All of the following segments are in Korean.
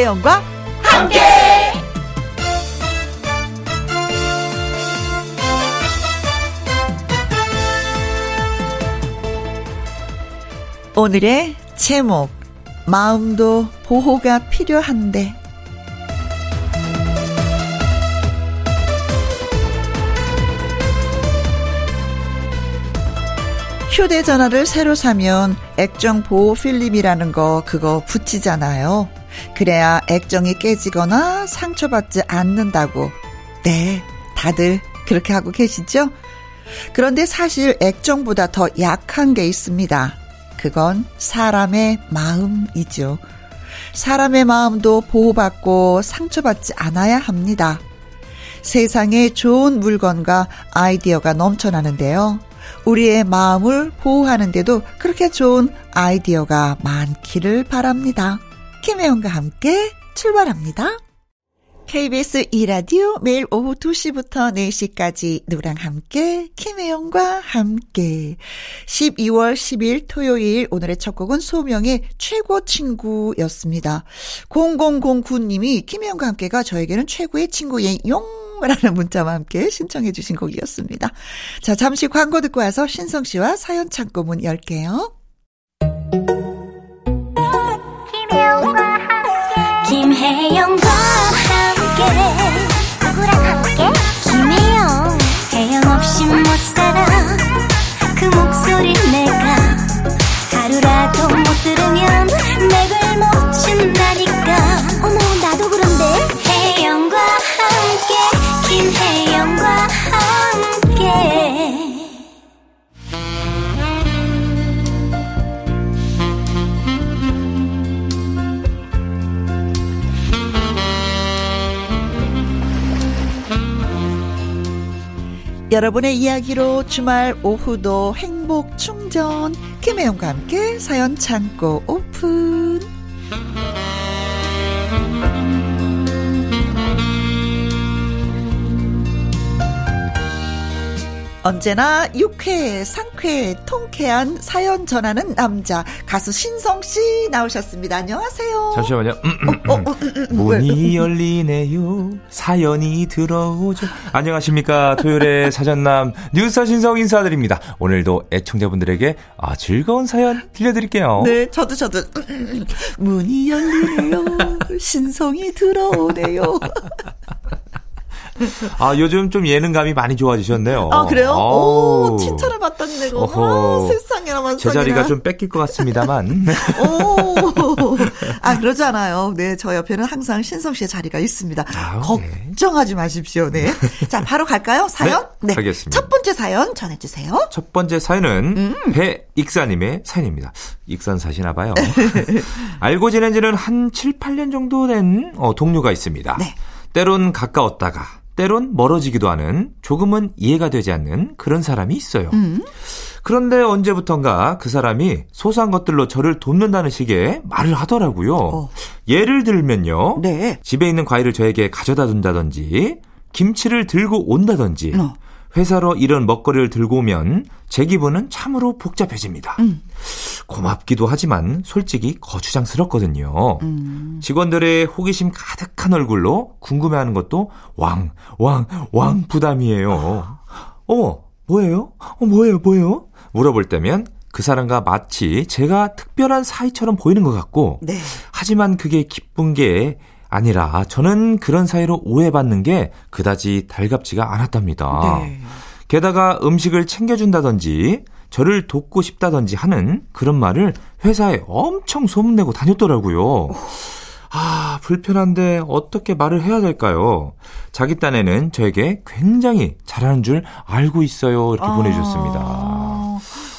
김혜영과 함께. 오늘의 제목 마음도 보호가 필요한데 휴대전화를 새로 사면 액정 보호 필름이라는 거 그거 붙이잖아요. 그래야 액정이 깨지거나 상처받지 않는다고. 네, 다들 그렇게 하고 계시죠? 그런데 사실 액정보다 더 약한 게 있습니다. 그건 사람의 마음이죠. 사람의 마음도 보호받고 상처받지 않아야 합니다. 세상에 좋은 물건과 아이디어가 넘쳐나는데요. 우리의 마음을 보호하는데도 그렇게 좋은 아이디어가 많기를 바랍니다. 김혜영과 함께 출발합니다. KBS 이라디오 매일 오후 2시부터 4시까지 누랑 함께 김혜영과 함께 12월 10일 토요일 오늘의 첫 곡은 소명의 최고 친구였습니다. 0009님이 김혜영과 함께가 저에게는 최고의 친구의 용 라는 문자와 함께 신청해 주신 곡이었습니다. 자, 잠시 광고 듣고 와서 신성 씨와 사연 창고 문 열게요. 여러분의 이야기로 주말 오후도 행복 충전 김혜영과 함께 사연 창고 오픈 언제나 유쾌, 상쾌, 통쾌한 사연 전하는 남자 가수 신성 씨 나오셨습니다. 안녕하세요. 잠시만요. 어, 어, 어, 문이 열리네요. 사연이 들어오죠. 안녕하십니까. 토요일의 사전남 뉴스 신성 인사드립니다. 오늘도 애청자분들에게 아, 즐거운 사연 들려드릴게요. 네, 저도 저도 문이 열리네요. 신성이 들어오네요. 아, 요즘 좀 예능감이 많이 좋아지셨네요. 아, 그래요? 오, 칭찬을 받다니 내가. 아, 세상에나 만상에나. 제 자리가 좀 뺏길 것 같습니다만. 오. 아, 그러잖아요. 네, 저 옆에는 항상 신성 씨의 자리가 있습니다. 아, 걱정하지 네. 마십시오. 네. 자, 바로 갈까요? 사연? 네. 네. 알겠습니다. 첫 번째 사연 전해 주세요. 첫 번째 사연은 음. 배익사 님의 사연입니다. 익산 사시나 봐요. 알고 지낸 지는 한 7, 8년 정도 된 어, 동료가 있습니다. 네. 때론 가까웠다가 때론 멀어지기도 하는 조금은 이해가 되지 않는 그런 사람이 있어요. 음. 그런데 언제부턴가 그 사람이 소소한 것들로 저를 돕는다는 식의 말을 하더라고요. 어. 예를 들면요. 네. 집에 있는 과일을 저에게 가져다 준다든지 김치를 들고 온다든지 어. 회사로 이런 먹거리를 들고 오면 제 기분은 참으로 복잡해집니다. 음. 고맙기도 하지만 솔직히 거추장스럽거든요. 음. 직원들의 호기심 가득한 얼굴로 궁금해하는 것도 왕, 왕, 왕 부담이에요. 어, 뭐예요? 어, 뭐예요, 뭐예요? 물어볼 때면 그 사람과 마치 제가 특별한 사이처럼 보이는 것 같고, 네. 하지만 그게 기쁜 게 아니라 저는 그런 사이로 오해받는 게 그다지 달갑지가 않았답니다. 네. 게다가 음식을 챙겨준다든지 저를 돕고 싶다든지 하는 그런 말을 회사에 엄청 소문내고 다녔더라고요. 아, 불편한데 어떻게 말을 해야 될까요? 자기 딴에는 저에게 굉장히 잘하는 줄 알고 있어요. 이렇게 아. 보내주셨습니다.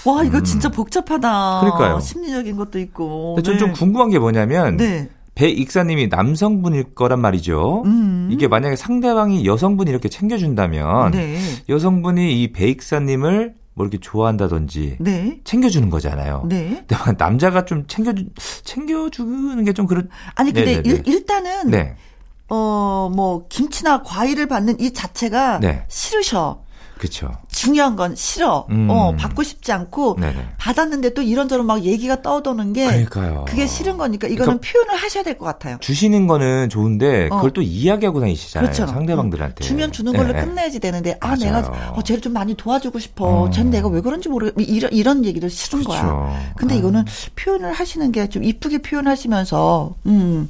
와, 이거 음. 진짜 복잡하다. 그러니까요. 심리적인 것도 있고. 근데 네. 좀 궁금한 게 뭐냐면, 네. 배익사님이 남성분일 거란 말이죠. 음. 이게 만약에 상대방이 여성분이 이렇게 챙겨준다면 네. 여성분이 이 배익사님을 뭐 이렇게 좋아한다든지 네. 챙겨주는 거잖아요. 네. 근데 남자가 좀 챙겨 챙겨주는 게 좀 그런. 아니 근데 일, 일단은 네. 어뭐 김치나 과일을 받는 이 자체가 네. 싫으셔. 그렇죠. 중요한 건 싫어. 음. 어, 받고 싶지 않고 네네. 받았는데 또 이런저런 막 얘기가 떠도는 게 그러니까요. 그게 싫은 거니까 이거는 그러니까 표현을 하셔야 될 것 같아요. 주시는 거는 좋은데 어. 그걸 또 이야기하고 다니시잖아요. 그렇죠. 상대방들한테. 주면 주는 걸로 네. 끝내야지 되는데 아 맞아요. 내가 어, 쟤를 좀 많이 도와주고 싶어. 어. 쟤는 내가 왜 그런지 모르 이런 이런 얘기도 싫은 그렇죠. 거야. 근데 아. 이거는 표현을 하시는 게 좀 이쁘게 표현하시면서 음.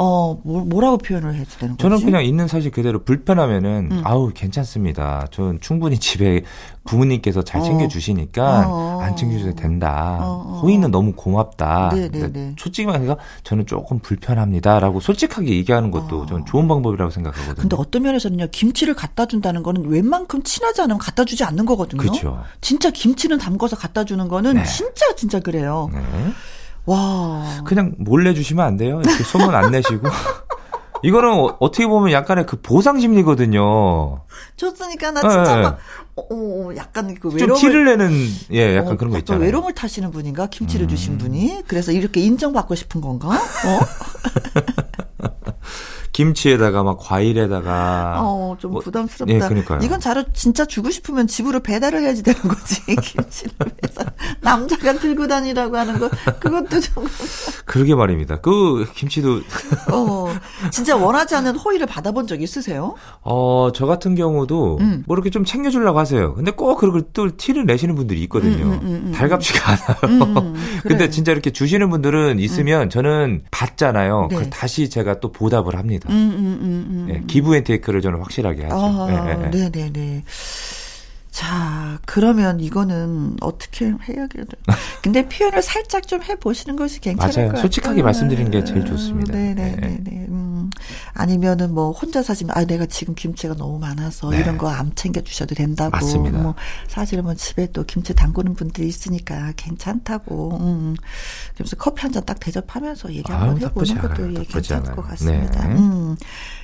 어, 뭐, 라고 표현을 해야 되는 거지? 저는 그냥 있는 사실 그대로 불편하면은 음. 아우 괜찮습니다. 저는 충분히 집에 부모님께서 잘 챙겨 주시니까 어. 안 챙겨주셔도 된다. 어. 어. 호의는 너무 고맙다. 네네네. 솔직히 말해서 저는 조금 불편합니다라고 솔직하게 얘기하는 것도 어. 저는 좋은 방법이라고 생각하거든요. 근데 어떤 면에서는요 김치를 갖다 준다는 거는 웬만큼 친하지 않으면 갖다 주지 않는 거거든요. 그렇죠. 진짜 김치는 담궈서 갖다 주는 거는 네. 진짜 진짜 그래요. 네. 와. 그냥 몰래 주시면 안 돼요. 이렇게 소문 안 내시고. 이거는 어, 떻게 보면 약간의 그 보상 심리거든요. 좋으니까 나 진짜 네. 막 어, 어, 약간 그 외로움을 좀 티를 내는 예, 약간 어, 그런 거 있잖아요. 외로움을 타시는 분인가? 김치를 음. 주신 분이. 그래서 이렇게 인정받고 싶은 건가? 어? 김치에다가 막 과일에다가 어좀 뭐, 부담스럽다. 예, 그러니까요. 이건 자료 진짜 주고 싶으면 집으로 배달을 해야지 되는 거지. 김치를 해서 남자가 들고 다니라고 하는 거 그것도 좀 그러게 말입니다. 그 김치도 어 진짜 원하지 않는 호의를 받아본 적 있으세요? 어저 같은 경우도 음. 뭐 이렇게 좀 챙겨주려고 하세요. 근데 꼭 그걸 또 티를 내시는 분들이 있거든요. 음, 음, 음, 음. 달갑지가 않아요. 음, 근데 진짜 이렇게 주시는 분들은 있으면 저는 받잖아요. 네. 다시 제가 또 보답을 합니다. 음, 음, 음, 음. 네, give and take를 저는 확실하게 하죠. 아, 네, 네, 네. 네. 자, 그러면 이거는 어떻게 해야겠어요? 근데 표현을 살짝 좀 해보시는 것이 괜찮을 맞아요. 것 같아요. 솔직하게 말씀드리는 게 제일 좋습니다. 네네네. 네. 네. 음, 아니면은 뭐 혼자 사시면 아 내가 지금 김치가 너무 많아서 네. 이런 거 안 챙겨 주셔도 된다고. 맞습니다. 뭐 사실은 뭐 집에 또 김치 담그는 분들이 있으니까 괜찮다고. 음. 그래서 커피 한 잔 딱 대접하면서 얘기 한번 아유, 해보는 것도 예, 괜찮을 것 같습니다. 네. 음.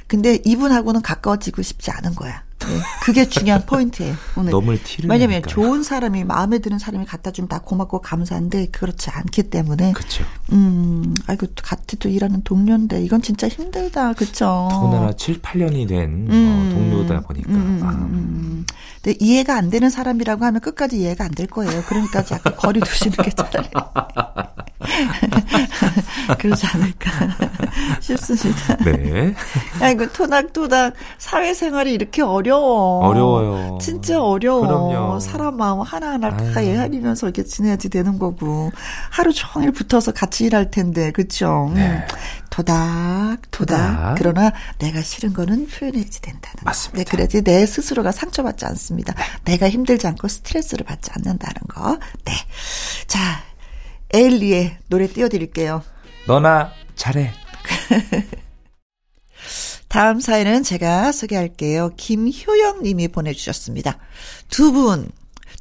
근데 이분하고는 가까워지고 싶지 않은 거야. 네, 그게 중요한 포인트예요. 오늘. 너무 티를 왜냐면 좋은 사람이 마음에 드는 사람이 갖다 주면 다 고맙고 감사한데 그렇지 않기 때문에. 그렇죠. 음, 아이고 같이 또 일하는 동료인데 이건 진짜 힘들다, 그렇죠. 더군다나 7, 8년이 된 어, 음, 어, 동료다 보니까. 음, 아. 음. 근데 이해가 안 되는 사람이라고 하면 끝까지 이해가 안 될 거예요. 그러니까 약간 거리 두시는 게 차라리. 그러지 않을까 싶습니다. 네. 아이고 토닥토닥 사회생활이 이렇게 어려워. 어려워요. 진짜 어려워. 그럼요. 사람 마음 하나하나 다 헤아리면서 이렇게 지내야지 되는 거고 하루 종일 붙어서 같이 일할 텐데 그렇죠. 네. 토닥, 토닥. 그러나 내가 싫은 거는 표현해야지 된다는 맞습니다. 네, 그래야지 내 스스로가 상처받지 않습니다. 네. 내가 힘들지 않고 스트레스를 받지 않는다는 거. 네. 자, 에일리의 노래 띄워드릴게요. 너나 잘해. 다음 사연은 제가 소개할게요. 김효영 님이 보내주셨습니다. 두 분,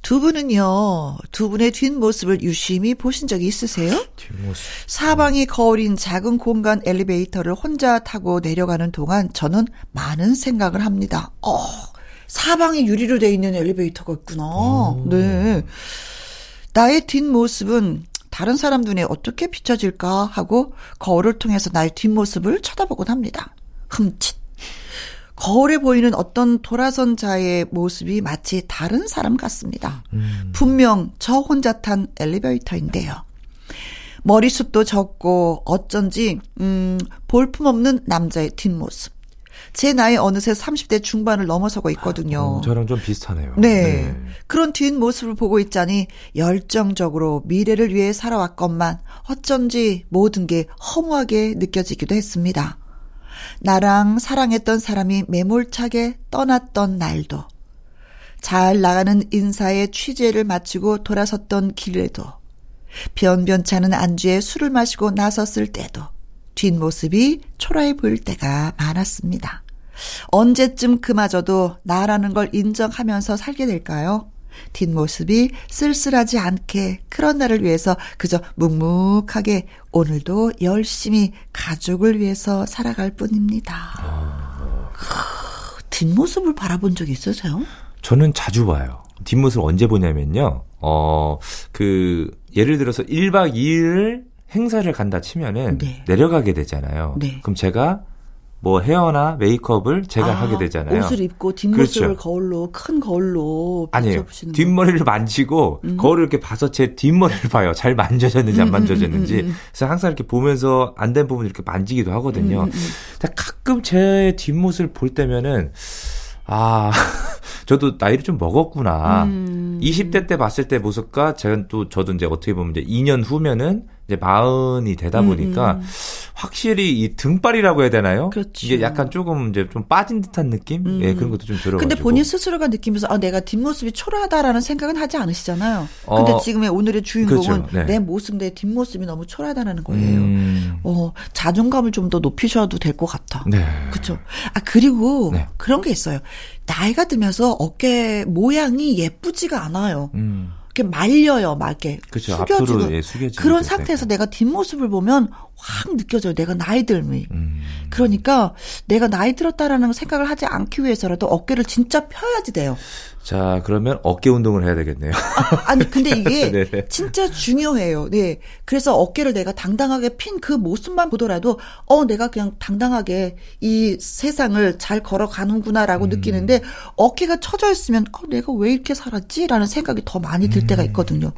두 분은요, 두 분의 뒷모습을 유심히 보신 적이 있으세요? 뒷모습. 사방이 거울인 작은 공간 엘리베이터를 혼자 타고 내려가는 동안 저는 많은 생각을 합니다. 어, 사방이 유리로 돼 있는 엘리베이터가 있구나. 오. 네. 나의 뒷모습은 다른 사람 눈에 어떻게 비춰질까 하고 거울을 통해서 나의 뒷모습을 쳐다보곤 합니다. 흠칫. 거울에 보이는 어떤 돌아선 자의 모습이 마치 다른 사람 같습니다. 음. 분명 저 혼자 탄 엘리베이터인데요. 머리숱도 적고 어쩐지 음 볼품없는 남자의 뒷모습. 제 나이 어느새 30대 중반을 넘어서고 있거든요. 어, 저랑 좀 비슷하네요. 네. 네. 그런 뒷모습을 보고 있자니 열정적으로 미래를 위해 살아왔건만 어쩐지 모든 게 허무하게 느껴지기도 했습니다. 나랑 사랑했던 사람이 매몰차게 떠났던 날도, 잘 나가는 인사의 취재를 마치고 돌아섰던 길에도, 변변치 않은 안주에 술을 마시고 나섰을 때도, 뒷모습이 초라해 보일 때가 많았습니다. 언제쯤 그마저도 나라는 걸 인정하면서 살게 될까요? 뒷모습이 쓸쓸하지 않게 그런 날을 위해서 그저 묵묵하게 오늘도 열심히 가족을 위해서 살아갈 뿐입니다. 아... 뒷모습을 바라본 적 있으세요? 저는 자주 봐요. 뒷모습을 언제 보냐면요. 어, 그, 예를 들어서 1박 2일 행사를 간다 치면은 네. 내려가게 되잖아요. 네. 그럼 제가 뭐 헤어나 메이크업을 제가 아, 하게 되잖아요. 옷을 입고 뒷모습을 그렇죠. 거울로 큰 거울로 아니에요. 뒷머리를 만지고 음. 거울을 이렇게 봐서 제 뒷머리를 봐요. 잘 만져졌는지 안 음, 음, 음, 만져졌는지. 음, 음, 그래서 항상 이렇게 보면서 안 된 부분 을 이렇게 만지기도 하거든요. 가끔 제 뒷모습을 볼 때면은 아, 저도 나이를 좀 먹었구나. 음. 20대 때 봤을 때 모습과 제가 또 저도 이제 어떻게 보면 이제 2년 후면은 이제 마흔이 되다 보니까 음. 확실히 이 등발이라고 해야 되나요? 그렇죠. 이게 약간 조금 이제 좀 빠진 듯한 느낌? 음. 예, 그런 것도 좀 들어가지고. 근데 본인 스스로가 느끼면서 아 내가 뒷모습이 초라하다라는 생각은 하지 않으시잖아요. 근데 어, 지금의 오늘의 주인공은 그렇죠. 네. 내 모습, 내 뒷모습이 너무 초라하다는 거예요. 음. 어, 자존감을 좀 더 높이셔도 될 것 같아. 네. 그렇죠. 아 그리고 네. 그런 게 있어요. 나이가 들면서 어깨 모양이 예쁘지가 않아요. 음. 이렇게 말려요, 막 이렇게 그쵸, 숙여지고 예, 그런 상태에서 내가 뒷모습을 보면 확 느껴져요. 내가 나이 들미. 음. 그러니까 내가 나이 들었다라는 생각을 하지 않기 위해서라도 어깨를 진짜 펴야지 돼요. 자, 그러면 어깨 운동을 해야 되겠네요. 아, 니 근데 이게 네, 네. 진짜 중요해요. 네. 그래서 어깨를 내가 당당하게 핀 그 모습만 보더라도 어, 내가 그냥 당당하게 이 세상을 잘 걸어가는구나라고 음. 느끼는데 어깨가 처져 있으면 어, 내가 왜 이렇게 살았지 라는 생각이 더 많이 들 때가 음. 있거든요.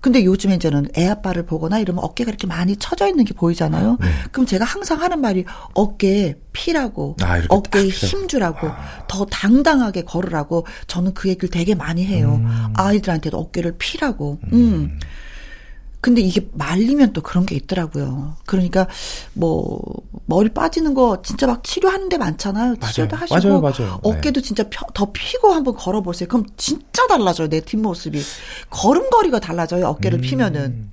근데 요즘에 이제는 애 아빠를 보거나 이러면 어깨가 이렇게 많이 처져 있는 게 보이잖아요. 네. 그럼 제가 항상 하는 말이 어깨에 피라고, 아, 어깨에 힘 주라고, 아. 더 당당하게 걸으라고 저는 그 얘기를 되게 많이 해요. 음. 아이들한테도 어깨를 피라고. 음. 음. 근데 이게 말리면 또 그런 게 있더라고요. 그러니까 뭐 머리 빠지는 거 진짜 막 치료하는 데 많잖아요. 맞아요. 치료도 하시고 맞아요, 맞아요. 어깨도 네. 진짜 펴, 더 피고 한번 걸어 보세요. 그럼 진짜 달라져요. 내 뒷모습이. 걸음걸이가 달라져요. 어깨를 음. 피면은.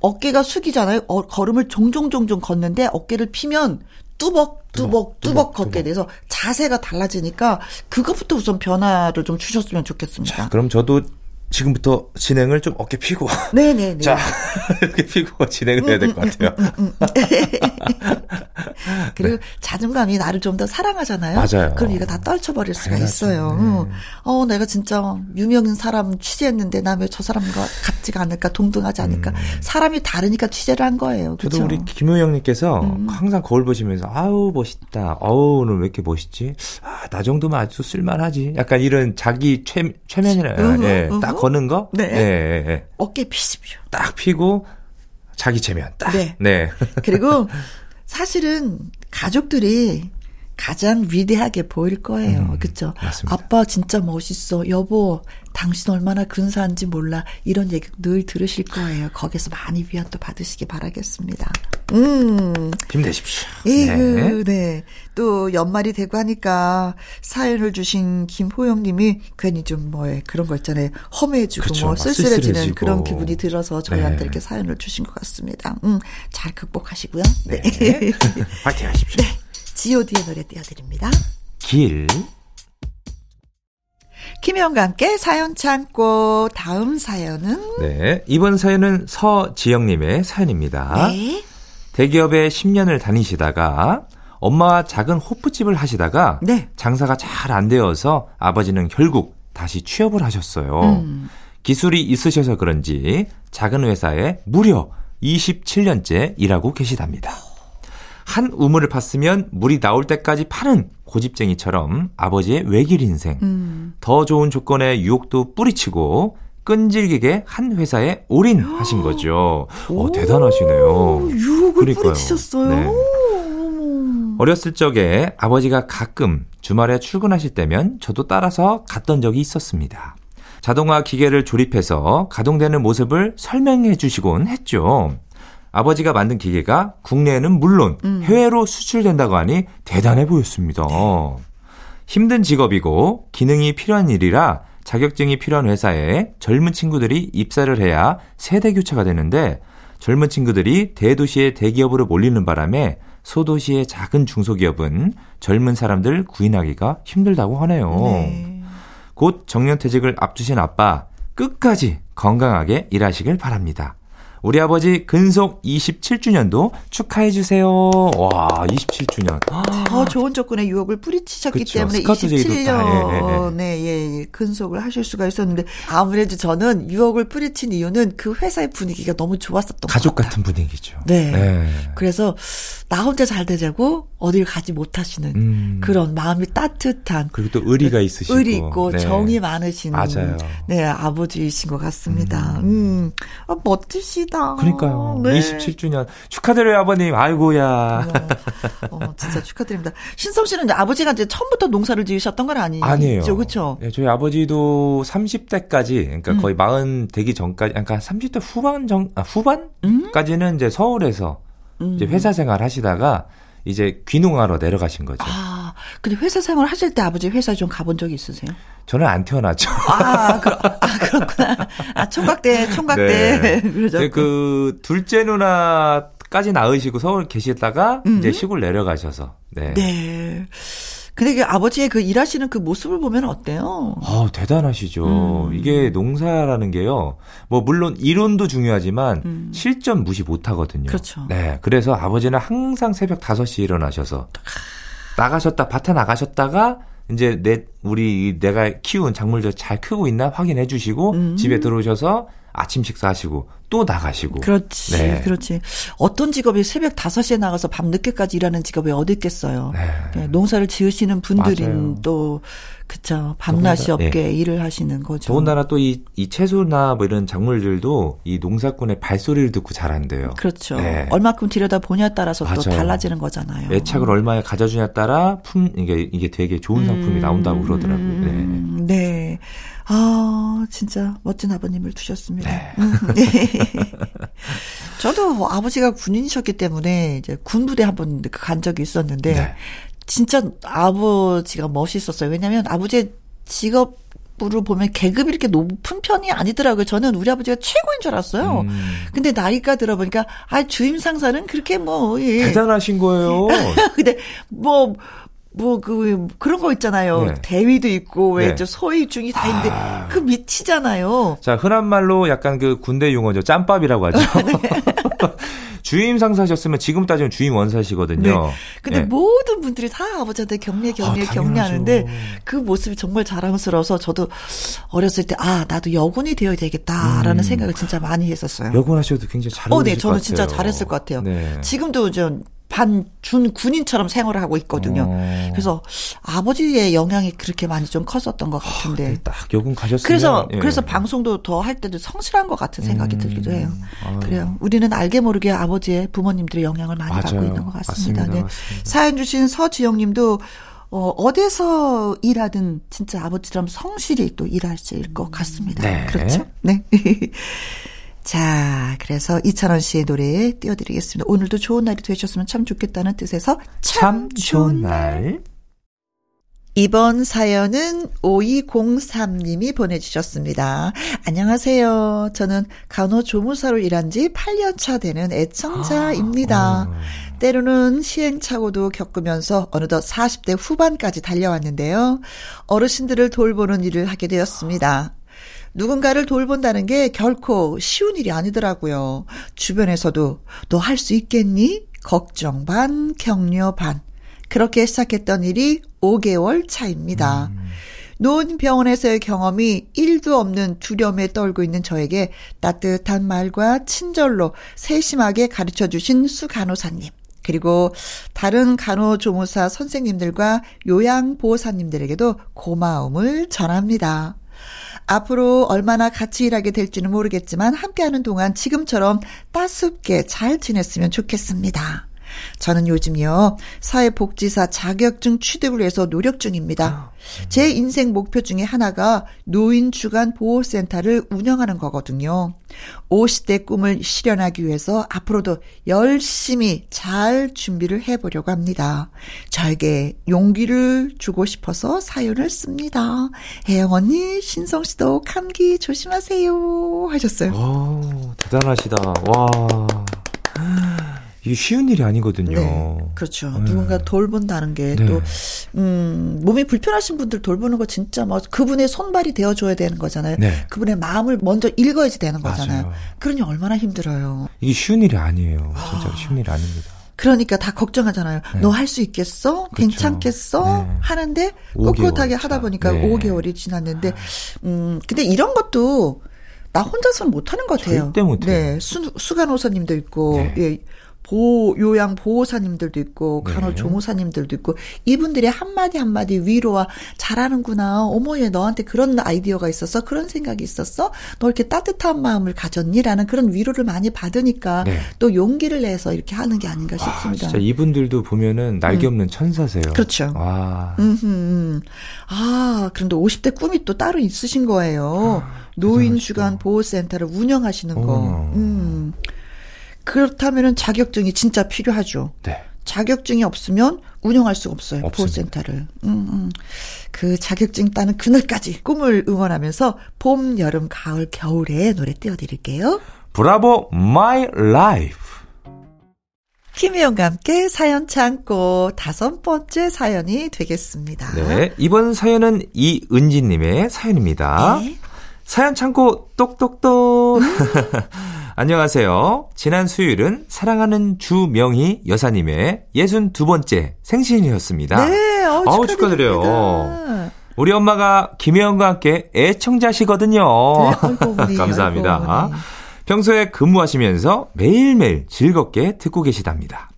어깨가 숙이잖아요. 어, 걸음을 종종 종종 걷는데 어깨를 피면 뚜벅 뚜벅 뚜벅 걷게 돼서 자세가 달라지니까 그것부터 우선 변화를 좀 주셨으면 좋겠습니다. 자, 그럼 저도 지금부터 진행을 좀 어깨 피고. 네네네. 자, 이렇게 피고 진행을 해야 될 것 같아요. 음, 음, 음, 그리고 네. 자존감이 나를 좀 더 사랑하잖아요. 맞아요. 그럼 이거 다 떨쳐버릴 수가 당연하죠. 있어요. 네. 어, 내가 진짜 유명인 사람 취재했는데 나 왜 저 사람과 같지가 않을까, 동등하지 않을까. 음. 사람이 다르니까 취재를 한 거예요. 그쵸? 저도 우리 김우영님께서 음. 항상 거울 보시면서 아우 멋있다. 어우 오늘 왜 이렇게 멋있지? 아, 나 정도면 아주 쓸만하지. 약간 이런 자기 최 최면이라 예, 딱 거는 거? 네. 예. 어깨 피십시오. 딱 피고 자기 체면 딱. 네. 네. 그리고 사실은 가족들이 가장 위대하게 보일 거예요. 음, 그렇죠? 아빠 진짜 멋있어. 여보, 당신 얼마나 근사한지 몰라. 이런 얘기 늘 들으실 거예요. 거기서 많이 위안 도 받으시기 바라겠습니다. 음. 힘내십시오. 에휴, 네. 네. 또 연말이 되고 하니까 사연을 주신 김호영 님이 괜히 좀 뭐에 그런 거 있잖아요. 험해지고 그쵸, 뭐 쓸쓸해지는 쓸쓸해지고. 그런 기분이 들어서 저희한테 네. 이렇게 사연을 주신 것 같습니다. 음, 잘 극복하시고요. 네. 네. 파이팅 하십시오. 네. G.O.D의 노래 띄워드립니다. 길. 김혜영과 함께 사연 창고 다음 사연은 네 이번 사연은 서지영님의 사연입니다. 네. 대기업에 10년을 다니시다가 엄마와 작은 호프집을 하시다가 네. 장사가 잘 안 되어서 아버지는 결국 다시 취업을 하셨어요. 음. 기술이 있으셔서 그런지 작은 회사에 무려 27년째 일하고 계시답니다. 한 우물을 팠으면 물이 나올 때까지 파는 고집쟁이처럼 아버지의 외길 인생, 음. 더 좋은 조건의 유혹도 뿌리치고 끈질기게 한 회사에 올인하신 거죠. 어, 대단하시네요. 유혹을 그러니까요. 뿌리치셨어요. 네. 어렸을 적에 아버지가 가끔 주말에 출근하실 때면 저도 따라서 갔던 적이 있었습니다. 자동화 기계를 조립해서 가동되는 모습을 설명해 주시곤 했죠. 아버지가 만든 기계가 국내에는 물론 음. 해외로 수출된다고 하니 대단해 보였습니다. 네. 힘든 직업이고 기능이 필요한 일이라 자격증이 필요한 회사에 젊은 친구들이 입사를 해야 세대 교체가 되는데 젊은 친구들이 대도시의 대기업으로 몰리는 바람에 소도시의 작은 중소기업은 젊은 사람들 구인하기가 힘들다고 하네요. 네. 곧 정년퇴직을 앞두신 아빠 끝까지 건강하게 일하시길 바랍니다. 우리 아버지 근속 27주년도 축하해주세요. 와, 27주년. 더 좋은 조건의 유혹을 뿌리치셨기 그쵸, 때문에 27년에 예, 예, 예, 근속을 하실 수가 있었는데 아무래도 저는 유혹을 뿌리친 이유는 그 회사의 분위기가 너무 좋았었던 것 가족 같은 분위기죠. 네. 네. 그래서 나 혼자 잘 되자고 어딜 가지 못하시는 음. 그런 마음이 따뜻한 그리고 또 의리가 있으시고 의리 있고 네. 정이 많으신 맞아요. 네 아버지이신 것 같습니다. 음, 음. 아, 멋지시 다. 그러니까요. 네. 27주년 축하드려요 아버님. 아이고야. 어, 진짜 축하드립니다. 신성 씨는 아버지가 이제 처음부터 농사를 지으셨던 건 아니죠? 아니에요. 그렇죠. 네, 저희 아버지도 30대까지 그러니까 음. 거의 40 되기 전까지 그러니까 30대 후반 정 아, 후반까지는 음? 이제 서울에서 이제 회사 생활 하시다가 이제 귀농하러 내려가신 거죠. 아, 근데 회사 생활 하실 때 아버지 회사 좀 가본 적이 있으세요? 저는 안 태어났죠. 아, 그러, 아 그렇구나. 아, 총각 때, 총각 때. 네. 그러죠. 그, 둘째 누나까지 낳으시고 서울 계시다가 음. 이제 시골 내려가셔서. 네. 네. 근데 그 아버지의 그 일하시는 그 모습을 보면 어때요? 아, 대단하시죠. 음. 이게 농사라는 게요. 뭐 물론 이론도 중요하지만 음. 실전 무시 못 하거든요. 그렇죠. 네. 그래서 아버지는 항상 새벽 5시에 일어나셔서 나가셨다 밭에 나가셨다가 이제 내 우리 내가 키운 작물들 잘 크고 있나 확인해 주시고 음. 집에 들어오셔서 아침 식사하시고 또 나가시고. 그렇지. 네. 그렇지. 어떤 직업이 새벽 5시에 나가서 밤 늦게까지 일하는 직업이 어디 있겠어요. 네. 네. 농사를 지으시는 분들은 또 그쵸. 밤낮이 없게 네. 일을 하시는 거죠. 더군다나 또 이 이 채소나 뭐 이런 작물들도 이 농사꾼의 발소리를 듣고 자란대요. 그렇죠. 네. 얼마큼 들여다 보냐에 따라서 맞아요. 또 달라지는 거잖아요. 애착을 얼마에 가져주냐에 따라 품 이게 이게 되게 좋은 상품이 음, 나온다고 그러더라고요. 네. 네. 아, 진짜 멋진 아버님을 두셨습니다. 네. 음. 저도 아버지가 군인이셨기 때문에 이제 군부대 한 번 간 적이 있었는데 네. 진짜 아버지가 멋있었어요. 왜냐하면 아버지의 직업 으로 보면 계급이 이렇게 높은 편이 아니더라고요. 저는 우리 아버지가 최고인 줄 알았어요. 음. 근데 나이가 들어보니까 아 주임 상사는 그렇게 뭐 예. 대단하신 거예요. 근데 뭐 뭐, 그, 그런 거 있잖아요. 네. 대위도 있고, 왜, 네. 저, 소위 중이 다 있는데, 아... 그 밑이잖아요. 자, 흔한 말로 약간 그 군대 용어죠. 짬밥이라고 하죠. 네. 주임 상사셨으면 지금 따지면 주임 원사시거든요. 네. 근데 네. 모든 분들이 다 아버지한테 격려, 격려, 아, 격려하는데, 그 모습이 정말 자랑스러워서 저도 어렸을 때, 아, 나도 여군이 되어야 되겠다라는 음. 생각을 진짜 많이 했었어요. 여군 하셔도 굉장히 잘 어, 네, 저는 진짜 잘했을 것 같아요. 네. 지금도 좀 반준 군인처럼 생활을 하고 있거든요. 어. 그래서 아버지의 영향이 그렇게 많이 좀 컸었던 것 같은데. 아, 네, 딱 여군 가셨으면. 그래서 예. 그래서 방송도 더 할 때도 성실한 것 같은 생각이 음. 들기도 해요. 아유. 그래요. 우리는 알게 모르게 아버지의 부모님들의 영향을 많이 맞아요. 받고 있는 것 같습니다. 맞습니다. 네. 맞습니다. 사연 주신 서지영님도 어, 어디서 일하든 진짜 아버지처럼 성실히 또 일하실 것 같습니다. 네. 그렇죠? 네. 자, 그래서 이찬원 씨의 노래 띄워드리겠습니다. 오늘도 좋은 날이 되셨으면 참 좋겠다는 뜻에서 참, 참 좋은 날. 이번 사연은 5203님이 보내주셨습니다. 안녕하세요. 저는 간호조무사로 일한 지 8년차 되는 애청자입니다. 아, 아. 때로는 시행착오도 겪으면서 어느덧 40대 후반까지 달려왔는데요. 어르신들을 돌보는 일을 하게 되었습니다. 누군가를 돌본다는 게 결코 쉬운 일이 아니더라고요. 주변에서도 너 할 수 있겠니? 걱정 반, 격려 반. 그렇게 시작했던 일이 5개월 차입니다. 음. 노인 병원에서의 경험이 1도 없는 두려움에 떨고 있는 저에게 따뜻한 말과 친절로 세심하게 가르쳐 주신 수 간호사님. 그리고 다른 간호조무사 선생님들과 요양보호사님들에게도 고마움을 전합니다. 앞으로 얼마나 같이 일하게 될지는 모르겠지만 함께하는 동안 지금처럼 따숩게 잘 지냈으면 좋겠습니다. 저는 요즘요, 사회복지사 자격증 취득을 위해서 노력 중입니다. 제 인생 목표 중에 하나가 노인 주간 보호센터를 운영하는 거거든요. 50대 꿈을 실현하기 위해서 앞으로도 열심히 잘 준비를 해보려고 합니다. 저에게 용기를 주고 싶어서 사연을 씁니다. 혜영 언니, 신성 씨도 감기 조심하세요. 하셨어요. 오, 대단하시다. 와. 이게 쉬운 일이 아니거든요. 네, 그렇죠. 네. 누군가 돌본다는 게또 네. 음, 몸이 불편하신 분들 돌보는 거 진짜 뭐 그분의 손발이 되어줘야 되는 거잖아요. 네. 그분의 마음을 먼저 읽어야지 되는 거잖아요. 맞아요. 그러니 얼마나 힘들어요. 이게 쉬운 일이 아니에요. 진짜 아. 쉬운 일이 아닙니다. 그러니까 다 걱정하잖아요. 네. 너할 수 있겠어? 그렇죠. 괜찮겠어? 네. 하는데 꼿꼿하게 하다 보니까 네. 5개월이 지났는데 음 근데 이런 것도 나 혼자서는 못하는 것 같아요. 절대 못해요. 네, 수, 수간 호사님도 있고, 네. 예, 보호, 요양 보호사님들도 있고, 네. 간호 조무사님들도 있고, 이분들의 한 마디 한 마디 위로와 잘하는구나. 어머, 얘 너한테 그런 아이디어가 있었어? 그런 생각이 있었어? 너 이렇게 따뜻한 마음을 가졌니? 라는 그런 위로를 많이 받으니까 네. 또 용기를 내서 이렇게 하는 게 아닌가 아, 싶습니다. 아, 진짜 이분들도 보면은 날개 음. 없는 음. 천사세요. 그렇죠. 와. 음 아, 그런데 50대 꿈이 또 따로 있으신 거예요. 아, 노인 주간 보호센터를 운영하시는 거. 어. 음. 그렇다면은 자격증이 진짜 필요하죠. 네. 자격증이 없으면 운영할 수가 없어요. 보호센터를. 음, 음. 그 자격증 따는 그날까지 꿈을 응원하면서 봄, 여름, 가을, 겨울에 노래 띄워드릴게요. Bravo My Life. 김혜영과 함께 사연 창고 다섯 번째 사연이 되겠습니다. 네. 이번 사연은 이은지님의 사연입니다. 네. 사연 창고 똑똑똑. 안녕하세요. 지난 수요일은 사랑하는 주명희 여사님의 62번째 생신이었습니다. 네, 어, 아우, 축하드려요. 우리 엄마가 김혜영과 함께 애청자시거든요. 네, 아이고, 감사합니다. 아이고, 평소에 근무하시면서 매일매일 즐겁게 듣고 계시답니다.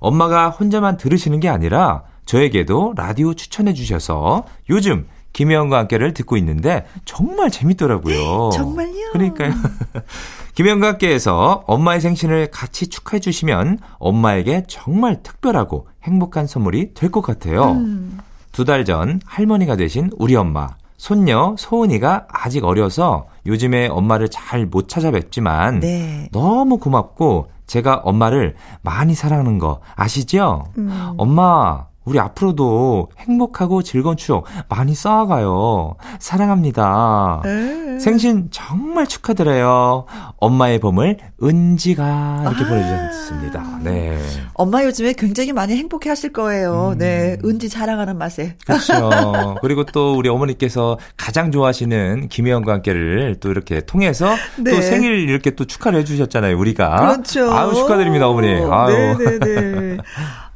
엄마가 혼자만 들으시는 게 아니라 저에게도 라디오 추천해 주셔서 요즘 김혜영과 함께를 듣고 있는데 정말 재밌더라고요. 정말요? 그러니까요. 김혜영과 함께해서 엄마의 생신을 같이 축하해 주시면 엄마에게 정말 특별하고 행복한 선물이 될 것 같아요. 음. 두달 전 할머니가 되신 우리 엄마. 손녀 소은이가 아직 어려서 요즘에 엄마를 잘 못 찾아뵙지만 네. 너무 고맙고 제가 엄마를 많이 사랑하는 거 아시죠? 음. 엄마 우리 앞으로도 행복하고 즐거운 추억 많이 쌓아가요. 사랑합니다. 에이. 생신 정말 축하드려요. 엄마의 봄을 은지가 이렇게 아. 보내주셨습니다. 네. 엄마 요즘에 굉장히 많이 행복해 하실 거예요. 음. 네. 은지 자랑하는 맛에. 그렇죠. 그리고 또 우리 어머니께서 가장 좋아하시는 김혜영과 함께를 또 이렇게 통해서 네. 또 생일 이렇게 또 축하를 해주셨잖아요. 우리가. 그렇죠. 아유, 축하드립니다, 어머니. 아유. 네네네.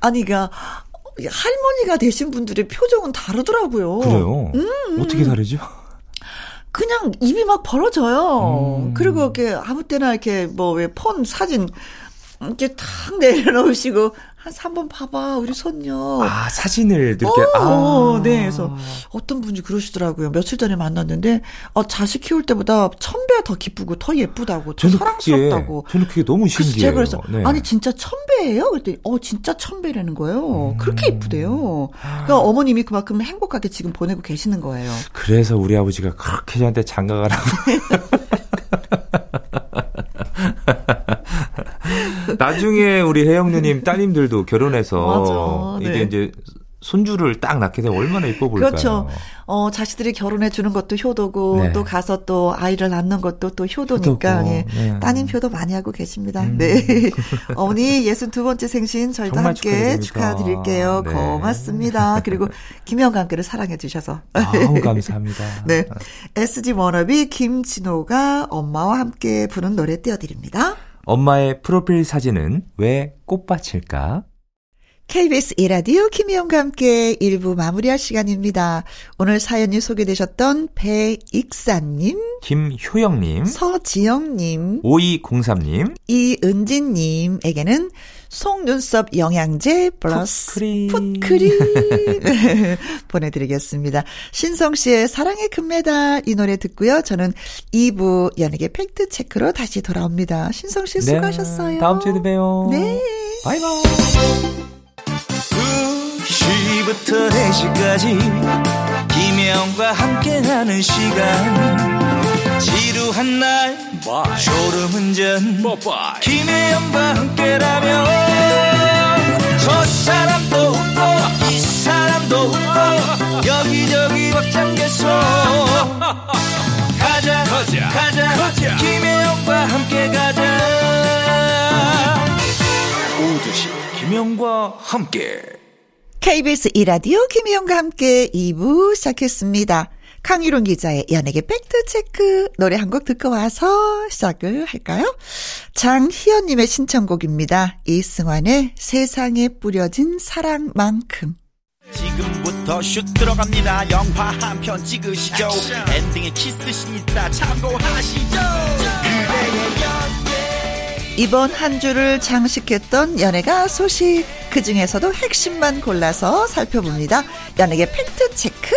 아니, 그니까, 할머니가 되신 분들의 표정은 다르더라고요. 그래요? 음, 음. 어떻게 다르죠? 그냥 입이 막 벌어져요. 음. 그리고 이렇게 아무 때나 이렇게 뭐 왜 폰 사진 이렇게 탁 내려놓으시고 한 3번 봐봐, 우리 손녀. 아, 사진을 이렇게, 어, 아. 네. 그래서 어떤 분이 그러시더라고요. 며칠 전에 만났는데, 어, 자식 키울 때보다 천 배 더 기쁘고 더 예쁘다고, 더 사랑스럽다고. 그게, 저는 그게 너무 신기해요. 제가 그래서, 네. 아니, 진짜 천 배예요? 그랬더니, 어, 진짜 천 배라는 거예요. 음. 그렇게 예쁘대요. 그러니까 어머님이 그만큼 행복하게 지금 보내고 계시는 거예요. 그래서 우리 아버지가 그렇게 저한테 장가가라고. 나중에 우리 혜영 누님 따님들도 결혼해서 맞아, 네. 이게 이제 손주를 딱 낳게 되면 얼마나 이뻐 보일까요? 그렇죠. 어, 자식들이 결혼해 주는 것도 효도고 네. 또 가서 또 아이를 낳는 것도 또 효도니까 효도고, 예. 네. 따님 효도 많이 하고 계십니다. 음. 네. 어머니 62번째 생신 저희도 함께 축하드릴게요. 네. 고맙습니다. 그리고 김영과 함께를 사랑해 주셔서. 아우, 감사합니다. 네. SG 워너비 김진호가 엄마와 함께 부른 노래 띄워 드립니다. 엄마의 프로필 사진은 왜 꽃밭일까? KBS 이라디오 김희영과 함께 1부 마무리할 시간입니다. 오늘 사연이 소개되셨던 배익사님, 김효영님, 서지영님, 5203님, 이은진님에게는 속눈썹 영양제 플러스 풋크림, 풋크림. 네, 보내드리겠습니다. 신성 씨의 사랑의 금메달 이 노래 듣고요. 저는 2부 연예계 팩트 체크로 다시 돌아옵니다. 신성 씨 네, 수고하셨어요. 네, 다음 주에도 봬요. 네. 바이바이. 2시부터 4시까지 김혜영과 함께하는 시간 지루한 날 Bye. 졸음운전 Bye. 김혜영과 함께라면 저 사람도 웃고 이 사람도 웃고 여기저기 벅장개소 가자 가자 가자, 가자. 김혜영과 함께 가자 김혜영과 함께 KBS 이라디오 김희영과 함께 2부 시작했습니다. 강유론 기자의 연예계 팩트체크 노래 한 곡 듣고 와서 시작을 할까요? 장희연님의 신청곡입니다. 이승환의 세상에 뿌려진 사랑만큼. 지금부터 슛 들어갑니다 영화 한 편 찍으시죠 엔딩에 키스신 있다 참고하시죠 이번 한 주를 장식했던 연예가 소식 그 중에서도 핵심만 골라서 살펴봅니다. 연예계 팩트 체크.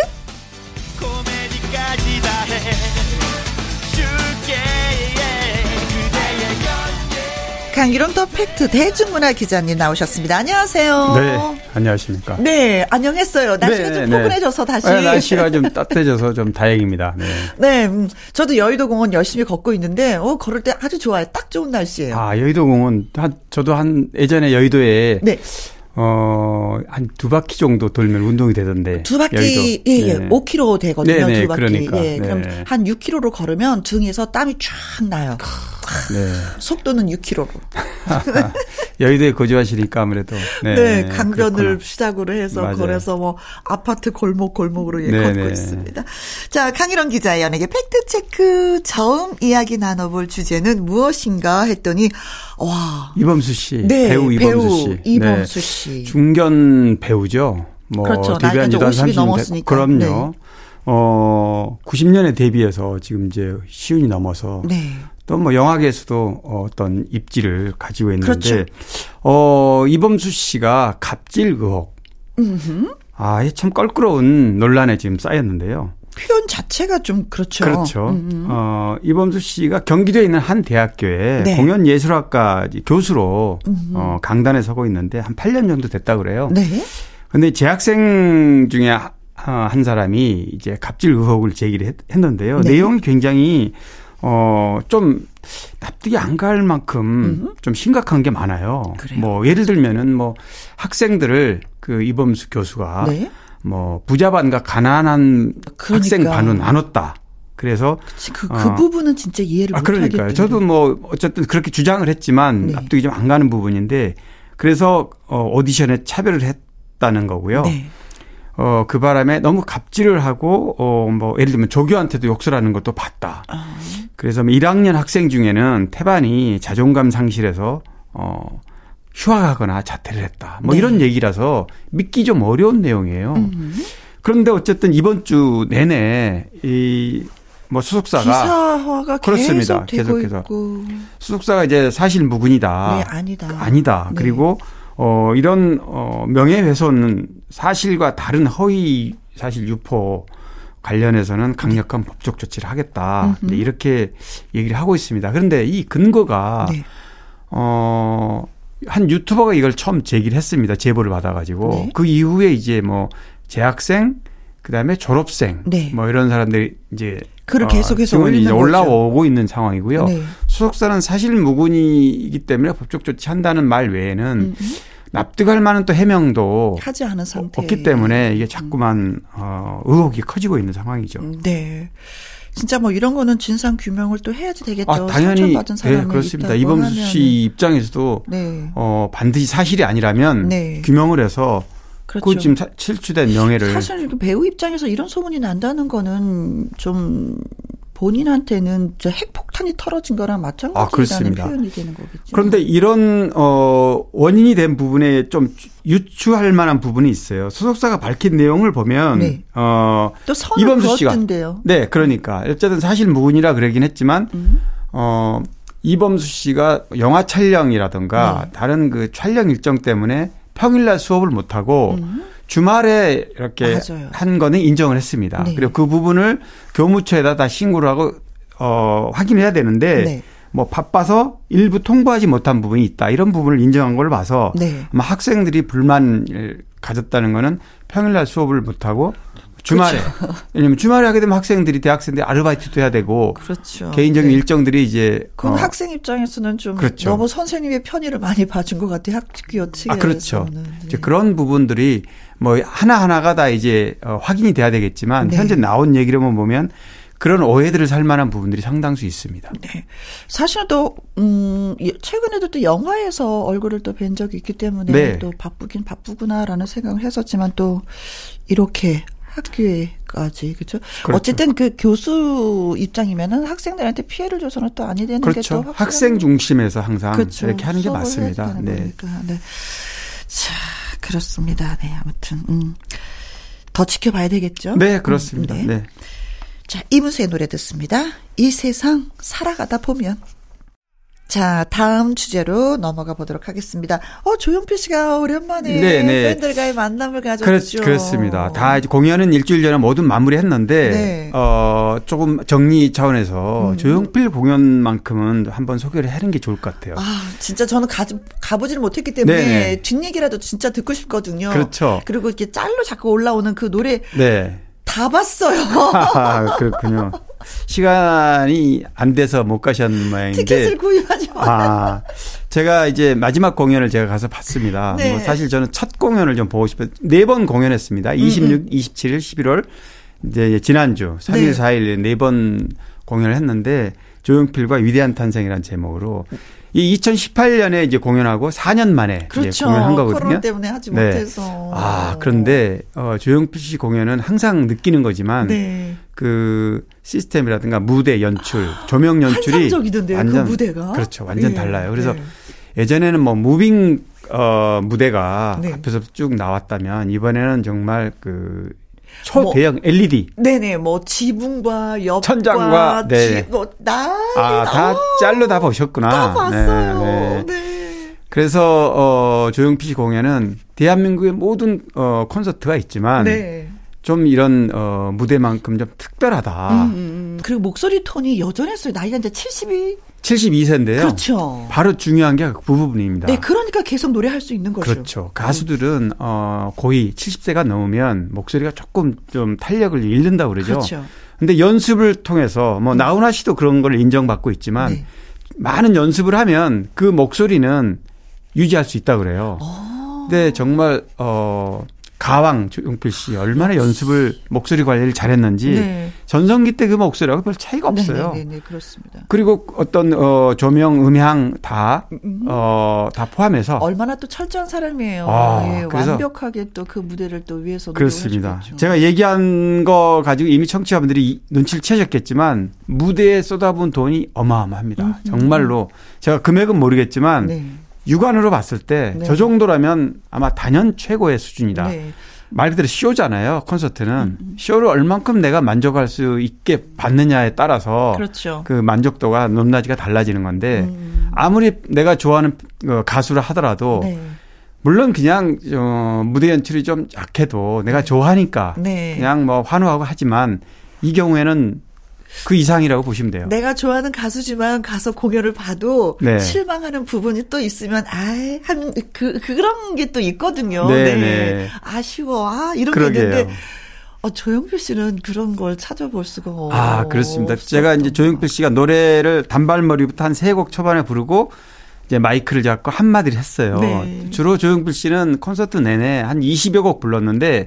강일홍 더 팩트 대중문화 기자님 나오셨습니다. 안녕하세요. 네, 안녕하십니까. 네, 안녕했어요. 날씨가 네, 좀 네. 포근해져서 다시. 네, 날씨가 좀 따뜻해져서 좀 다행입니다. 네. 네, 음, 저도 여의도 공원 열심히 걷고 있는데, 어, 걸을 때 아주 좋아요. 딱 좋은 날씨예요. 아, 여의도 공원, 한, 저도 한, 예전에 여의도에, 네, 어, 한 두 바퀴 정도 돌면 운동이 되던데. 두 바퀴, 여의도. 예, 예, 네. 5km 되거든요. 네, 네, 두 바퀴. 그러니까. 예, 그럼 네. 한 6km로 걸으면 등에서 땀이 쫙 나요. 네. 속도는 6km로. 여의도에 거주하시니까 아무래도. 네. 네, 강변을 그렇구나. 시작으로 해서 맞아요. 걸어서 뭐 아파트 골목 골목으로 예, 네, 걷고 네. 있습니다. 자, 강일원 기자의 연예계 팩트 체크 처음 이야기 나눠볼 주제는 무엇인가 했더니 와, 이범수 씨. 네, 배우 이범수 씨. 이범수 네. 씨. 중견 배우죠. 뭐 그렇죠. 데뷔한 지도 한 이제 50이 30년 됐 넘었으니까. 그럼요. 어, 90년에 데뷔해서 지금 이제 시운이 넘어서 네. 또뭐 영화계에서도 어, 어떤 입지를 가지고 있는데 그렇죠. 어 이범수 씨가 갑질 의혹 아, 이참 껄끄러운 논란에 지금 쌓였는데요. 표현 자체가 좀 그렇죠. 그렇죠. 음. 어, 이범수 씨가 경기도에 있는 한 대학교에 네. 공연예술학과 교수로 어, 강단에 서고 있는데 한 8년 정도 됐다 그래요. 네. 근데 재학생 중에 하- 한 사람이 이제 갑질 의혹을 제기를 했, 했는데요. 네. 내용이 굉장히 어, 좀 납득이 안 갈 만큼 좀 심각한 게 많아요. 그래요? 뭐 예를 들면은 뭐 학생들을 그 이범수 교수가 네. 뭐 부자 반과 가난한 그러니까. 학생 반은 나눴다. 그래서 그치, 그, 그 어. 부분은 진짜 이해를 아못 그러니까요. 하겠던데. 저도 뭐 어쨌든 그렇게 주장을 했지만 네. 납득이 좀 안 가는 부분인데 그래서 어 오디션에 차별을 했다는 거고요. 네. 어, 그 바람에 너무 갑질을 하고, 어, 뭐, 예를 들면 조교한테도 욕설 하는 것도 봤다. 아. 그래서 뭐 1학년 학생 중에는 태반이 자존감 상실해서, 어, 휴학하거나 자퇴를 했다. 뭐 네. 이런 얘기라서 믿기 좀 어려운 내용이에요. 음. 그런데 어쨌든 이번 주 내내 이, 뭐 수석사가, 기사화가 그렇습니다. 계속 계속해서. 있고. 수석사가 이제 사실 무근이다. 네, 아니다. 아니다. 네. 그리고 어 이런 어 명예훼손은 사실과 다른 허위 사실 유포 관련해서는 강력한 법적 조치를 하겠다. 네, 이렇게 얘기를 하고 있습니다. 그런데 이 근거가 네. 어 한 유튜버가 이걸 처음 제기를 했습니다. 제보를 받아가지고 네. 그 이후에 이제 뭐 재학생 그다음에 졸업생 네. 뭐 이런 사람들이 이제 글을 계속해서 증언이 이제 올리는. 올라오고 있는 상황이고요. 네. 수석사는 사실 무근이기 때문에 법적 조치한다는 말 외에는 음, 납득할 만한 또 해명도 하지 않은 상태. 없기 때문에 이게 자꾸만 어, 의혹이 커지고 있는 상황이죠. 네. 진짜 뭐 이런 거는 진상 규명을 또 해야지 되겠죠. 아, 당연히 상처받은 네, 사람이 그렇습니다. 있다고 이범수 하면은. 씨 입장에서도 네. 어, 반드시 사실이 아니라면 네. 규명을 해서 그렇죠. 그 지금 사- 실추된 명예를 사실 그 배우 입장에서 이런 소문이 난다는 거는 좀 본인한테는 저 핵폭 탄이 터러진 거랑 마찬가지라는 아. 표현이 되는 거겠죠. 그런데 이런 어 원인이 된 부분에 좀 유추할 만한 부분이 있어요. 소속사가 밝힌 내용을 보면 네. 어또 선을 이범수 씨가 그었던데요. 네, 그러니까 어쨌든 사실 무근이라 그러긴 했지만 음. 어 이범수 씨가 영화 촬영이라든가 네. 다른 그 촬영 일정 때문에 평일날 수업을 못 하고 주말에 이렇게 음. 맞아요. 한 거는 인정을 했습니다. 네. 그리고 그 부분을 교무처에다 다 신고를 하고 어 확인해야 되는데 네. 뭐 바빠서 일부 통보하지 못한 부분이 있다. 이런 부분을 인정한 걸 봐서 네. 아마 학생들이 불만을 가졌다는 거는 평일날 수업을 못 하고 주말에 왜냐면 주말에 하게 되면 학생들이 대학생들이 아르바이트도 해야 되고 그렇죠. 개인적인 네. 일정들이 이제 그럼 어, 학생 입장에서는 좀 그렇죠. 너무 선생님의 편의를 많이 봐준 것 같아요. 학교 측에서는. 아 그렇죠. 네. 이제 그런 부분들이 뭐 하나 하나가 다 이제 어, 확인이 돼야 되겠지만 네. 현재 나온 얘기로만 보면 그런 오해들을 살 만한 부분들이 상당수 있습니다. 네. 사실은 또, 음, 최근에도 또 영화에서 얼굴을 또 뵌 적이 있기 때문에 네. 또 바쁘긴 바쁘구나라는 생각을 했었지만 또 이렇게 학교에까지 그렇죠? 그렇죠. 어쨌든 그 교수 입장이면은 학생들한테 피해를 줘서는 또 아니 되는 그렇죠. 게또 학생 중심에서 항상 그렇죠. 이렇게 하는 게 맞습니다. 네. 네. 자 그렇습니다. 네 아무튼 음. 더 지켜봐야 되겠죠. 네 그렇습니다. 음, 네. 네. 자 이문세의 노래 듣습니다. 이 세상 살아가다 보면. 자, 다음 주제로 넘어가 보도록 하겠습니다. 어, 조용필 씨가 오랜만에 네네. 네. 팬들과의 만남을 가졌죠. 그렇, 습니다다 공연은 일주일 전에 모두 마무리했는데 네. 어, 조금 정리 차원에서 음. 조용필 공연만큼은 한번 소개를 하는 게 좋을 것 같아요. 아, 진짜 저는 가, 가보지를 못했기 때문에 네네. 뒷얘기라도 진짜 듣고 싶거든요. 그렇죠. 그리고 이렇게 짤로 자꾸 올라오는 그 노래 네. 다 봤어요. 아, 그렇군요. 시간이 안 돼서 못 가셨는 모양인데. 티켓을 구입하지 마 아, 제가 이제 마지막 공연을 제가 가서 봤습니다. 네. 뭐 사실 저는 첫 공연을 좀 보고 싶어요. 네 번 공연했습니다. 26, 음, 27일, 11월. 이제 지난주 3일, 네. 4일 네 번 공연을 했는데 조용필과 위대한 탄생이라는 제목으로 이 2018년에 이제 공연하고 4년 만에 그렇죠. 이제 공연한 거거든요. 코로나 때문에 하지 네. 못해서. 아 그런데 어, 조용필 씨 공연은 항상 느끼는 거지만 네. 그 시스템이라든가 무대 연출, 조명 연출이 환상적이던데요. 완전 그 무대가 그렇죠, 완전 네. 달라요. 그래서 네. 예전에는 뭐 무빙 어 무대가 네. 앞에서 쭉 나왔다면 이번에는 정말 그 초대형 뭐, LED. 네네, 뭐 지붕과 옆과 천장과 네. 뭐 아, 다 짤로 다 보셨구나. 다 봤어요. 네. 네. 네. 그래서 어 조용필 씨 공연은 대한민국의 모든 어 콘서트가 있지만 네. 좀 이런 어 무대만큼 좀 특별하다. 음, 음, 음. 그리고 목소리 톤이 여전했어요. 나이가 이제 72 72세인데요. 그렇죠. 바로 중요한 게 그 부분입니다. 네, 그러니까 계속 노래할 수 있는 거죠. 그렇죠. 가수들은 어 거의 70세가 넘으면 목소리가 조금 좀 탄력을 잃는다고 그러죠. 그렇죠. 근데 연습을 통해서 뭐 음. 나훈아 씨도 그런 걸 인정받고 있지만 네. 많은 연습을 하면 그 목소리는 유지할 수 있다 그래요. 오. 어. 근데 정말 어 가왕 조용필 씨 얼마나 연습을 목소리 관리를 잘했는지 네. 전성기 때 그 목소리하고 별 차이가 네, 없어요. 네, 네, 네, 그렇습니다. 그리고 어떤 어 조명, 음향 다어다 음. 다 포함해서 얼마나 또 철저한 사람이에요. 아, 예, 완벽하게 또 그 무대를 또 위해서 그렇습니다. 제가 얘기한 거 가지고 이미 청취자분들이 눈치를 채셨겠지만 무대에 쏟아부은 돈이 어마어마합니다. 음, 음. 정말로 제가 금액은 모르겠지만 네. 육안으로 봤을 때저 네. 정도라면 아마 단연 최고의 수준이다. 네. 말 그대로 쇼잖아요. 콘서트는 음, 음. 쇼를 얼만큼 내가 만족할 수 있게 받느냐에 따라서 그렇죠. 그 만족도가 높낮이가 달라지는 건데 음. 아무리 내가 좋아하는 어, 가수를 하더라도 네. 물론 그냥 어, 무대 연출이 좀 약해도 내가 네. 좋아하니까 네. 그냥 뭐 환호하고 하지만 이 경우에는 그 이상이라고 보시면 돼요. 내가 좋아하는 가수지만 가서 공연을 봐도 네. 실망하는 부분이 또 있으면 아이 한그 그런 게 또 있거든요. 네, 네. 네. 아쉬워. 아 이런 그러게요. 게 있는데 어, 조영필 씨는 그런 걸 찾아볼 수가 아 그렇습니다. 제가 이제 조영필 씨가 노래를 단발머리부터 한 세 곡 초반에 부르고 이제 마이크를 잡고 한마디를 했어요. 네. 주로 조용필 씨는 콘서트 내내 한 20여 곡 불렀는데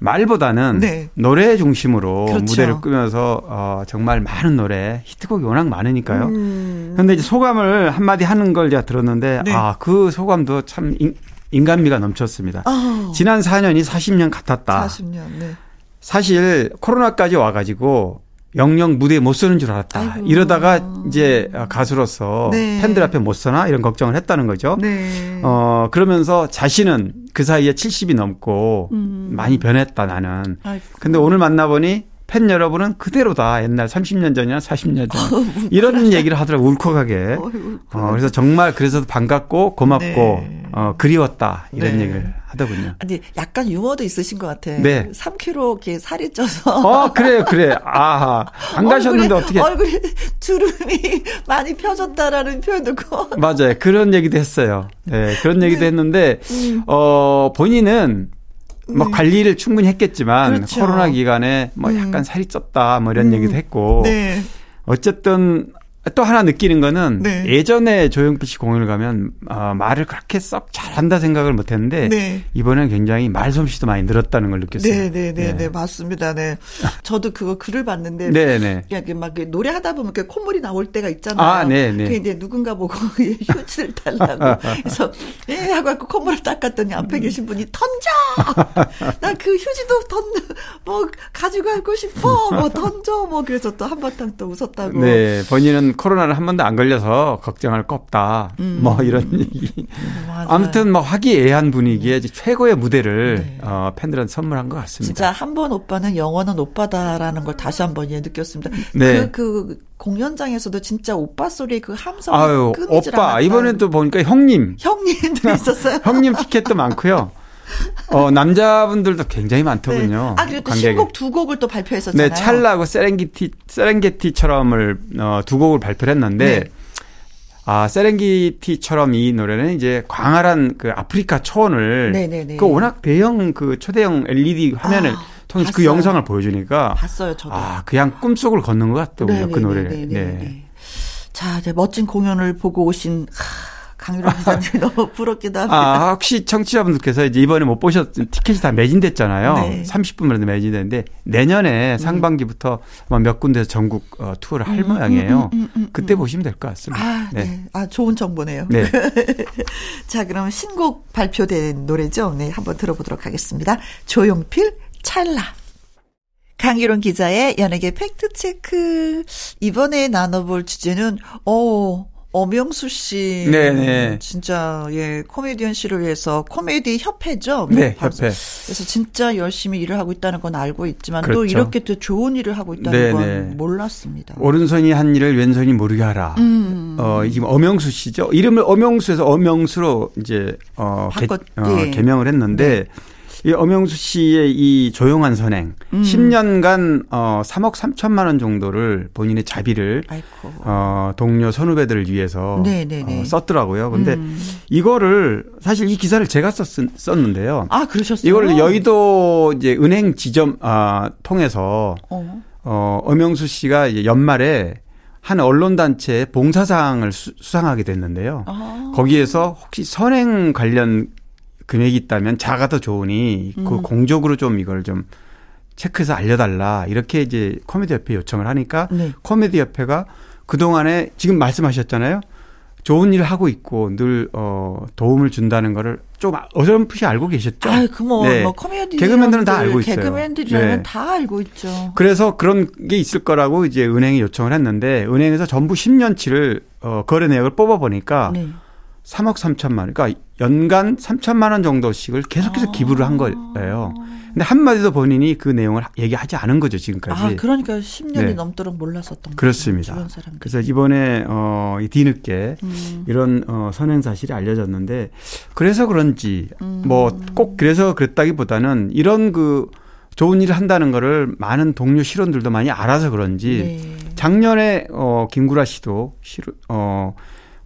말보다는 네. 노래 중심으로 그렇죠. 무대를 꾸면서 어 정말 많은 노래 히트곡이 워낙 많으니까요. 음. 근데 이제 소감을 한마디 하는 걸 제가 들었는데 네. 아그 소감도 참 인, 인간미가 넘쳤습니다. 어. 지난 4년이 40년 같았다. 40년. 네. 사실 코로나까지 와가지고 영영 무대에 못 서는 줄 알았다. 아이고. 이러다가 이제 가수로서 네. 팬들 앞에 못 서나 이런 걱정을 했다는 거죠. 네. 어 그러면서 자신은 그 사이에 70이 넘고 음. 많이 변했다 나는. 아이고. 근데 오늘 만나보니 팬 여러분은 그대로다. 옛날 30년 전이나 40년 전. 어, 이런 얘기를 하더라고 울컥하게. 어, 그래서 정말 그래서 반갑고 고맙고 네. 어, 그리웠다. 이런 네. 얘기를 하더군요. 아니 약간 유머도 있으신 것 같아. 네. 3kg 이렇게 살이 쪄서. 어 그래요 그래. 아 안 가셨는데 어떻게? 얼굴에 주름이 많이 펴졌다라는 표현도 고 맞아요. 그런 얘기도 했어요. 네 그런 얘기도 네. 했는데 음. 어 본인은 뭐 네. 관리를 충분히 했겠지만 그렇죠. 코로나 기간에 뭐 음. 약간 살이 쪘다 뭐 이런 음. 얘기도 했고 네. 어쨌든 또 하나 느끼는 거는 네. 예전에 조용필 씨 공연을 가면 어, 말을 그렇게 썩 잘한다 생각을 못했는데 네. 이번엔 굉장히 말솜씨도 많이 늘었다는 걸 느꼈어요. 네, 네, 네, 네, 네 맞습니다. 네, 저도 그거 글을 봤는데, 네, 네, 막 노래 하다 보면 콧물이 나올 때가 있잖아요. 아, 네, 네. 그 이제 누군가 보고 휴지를 달라고 그래서 예 하고 콧물을 닦았더니 앞에 계신 분이 던져, 나 그 휴지도 던뭐 가지고 가고 싶어, 뭐 던져, 뭐 그래서 또 한바탕 또 웃었다고. 네, 본인은 코로나를 한 번도 안 걸려서 걱정할 거 없다. 음. 뭐 이런 얘기. 아무튼 뭐 화기애애한 분위기에 최고의 무대를 네. 어, 팬들한테 선물한 것 같습니다. 진짜 한 번 오빠는 영원한 오빠다라는 걸 다시 한번 예, 느꼈습니다. 네. 그, 그 공연장에서도 진짜 오빠 소리 그 함성 아유, 오빠 이번엔 또 보니까 형님. 형님도 있었어요. 형님 티켓도 많고요. 어, 남자분들도 굉장히 많더군요. 네. 아, 그리고 또 신곡 두 곡을 또 발표했었잖아요. 네, 찰나고 세렝게티, 세렝게티처럼을, 어, 두 곡을 발표를 했는데, 네. 아, 세렝게티처럼 이 노래는 이제 광활한 그 아프리카 초원을, 네네네. 그 워낙 대형 그 초대형 LED 화면을 아, 통해서 그 봤어요. 그 영상을 보여주니까. 봤어요, 저도. 아, 그냥 꿈속을 걷는 것 같더군요, 그 노래를. 네. 자, 이제 멋진 공연을 보고 오신, 하, 강유라 기자님 너무 부럽기도 합니다. 아, 혹시 청취자분들께서 이제 이번에 못 보셨, 티켓이 다 매진됐잖아요. 네. 30분 만에 매진됐는데 내년에 음. 상반기부터 몇 군데서 전국 어, 투어를 할 음, 모양이에요. 음, 음, 음, 음 그때 보시면 될 것 같습니다. 아, 네. 네. 아, 좋은 정보네요. 네. 자, 그럼 신곡 발표된 노래죠. 네, 한번 들어보도록 하겠습니다. 조용필 찰나. 강희론 기자의 연예계 팩트체크. 이번에 나눠볼 주제는, 어, 엄영수 씨. 네네. 진짜, 예, 코미디언 씨를 위해서 코미디 협회죠? 네, 협회. 그래서 진짜 열심히 일을 하고 있다는 건 알고 있지만 그렇죠. 또 이렇게 또 좋은 일을 하고 있다는 네네. 건 몰랐습니다. 오른손이 한 일을 왼손이 모르게 하라. 음. 어, 지금 엄영수 씨죠? 이름을 엄영수에서 엄영수로 이제, 어, 바꿨, 개, 어, 예. 개명을 했는데 네. 이 엄영수 씨의 이 조용한 선행 음. 10년간 어 3억 3천만 원 정도를 본인의 자비를 아이고. 어 동료 선후배들을 위해서 어, 썼더라고요. 근데 음. 이거를 사실 이 기사를 제가 썼, 썼는데요. 아 그러셨어요? 이걸 여의도 이제 은행 지점 아 통해서 어, 어 엄영수 씨가 이제 연말에 한 언론단체 봉사상을 수, 상하게 됐는데요. 아. 거기에서 혹시 선행 관련 금액이 있다면 자가 더 좋으니 그 음. 그 공적으로 좀 이걸 좀 체크해서 알려달라 이렇게 이제 코미디 협회 요청을 하니까 네. 코미디 협회가 그 동안에 지금 말씀하셨잖아요. 좋은 일을 하고 있고 늘 어, 도움을 준다는 거를 좀 어렴풋이 알고 계셨죠? 아, 그뭐 네. 뭐 코미디 개그맨들은 다 알고 있어요. 개그맨들이라면 네. 다 알고 있죠. 그래서 그런 게 있을 거라고 이제 은행에 요청을 했는데 은행에서 전부 10년치를 어, 거래 내역을 뽑아 보니까 네. 3억 3천만 원. 그러니까 연간 3천만 원 정도씩을 계속해서 아. 기부를 한 거예요. 근데 한마디도 본인이 그 내용을 얘기하지 않은 거죠, 지금까지. 아, 그러니까 10년이 네. 넘도록 몰랐었던 그렇습니다. 거죠, 그래서 이번에 어, 이 뒤늦게 음. 이런 어, 선행 사실이 알려졌는데 그래서 그런지 음. 뭐꼭 그래서 그랬다기보다는 이런 그 좋은 일을 한다는 거를 많은 동료 실원들도 많이 알아서 그런지 네. 작년에 어 김구라 씨도 실, 어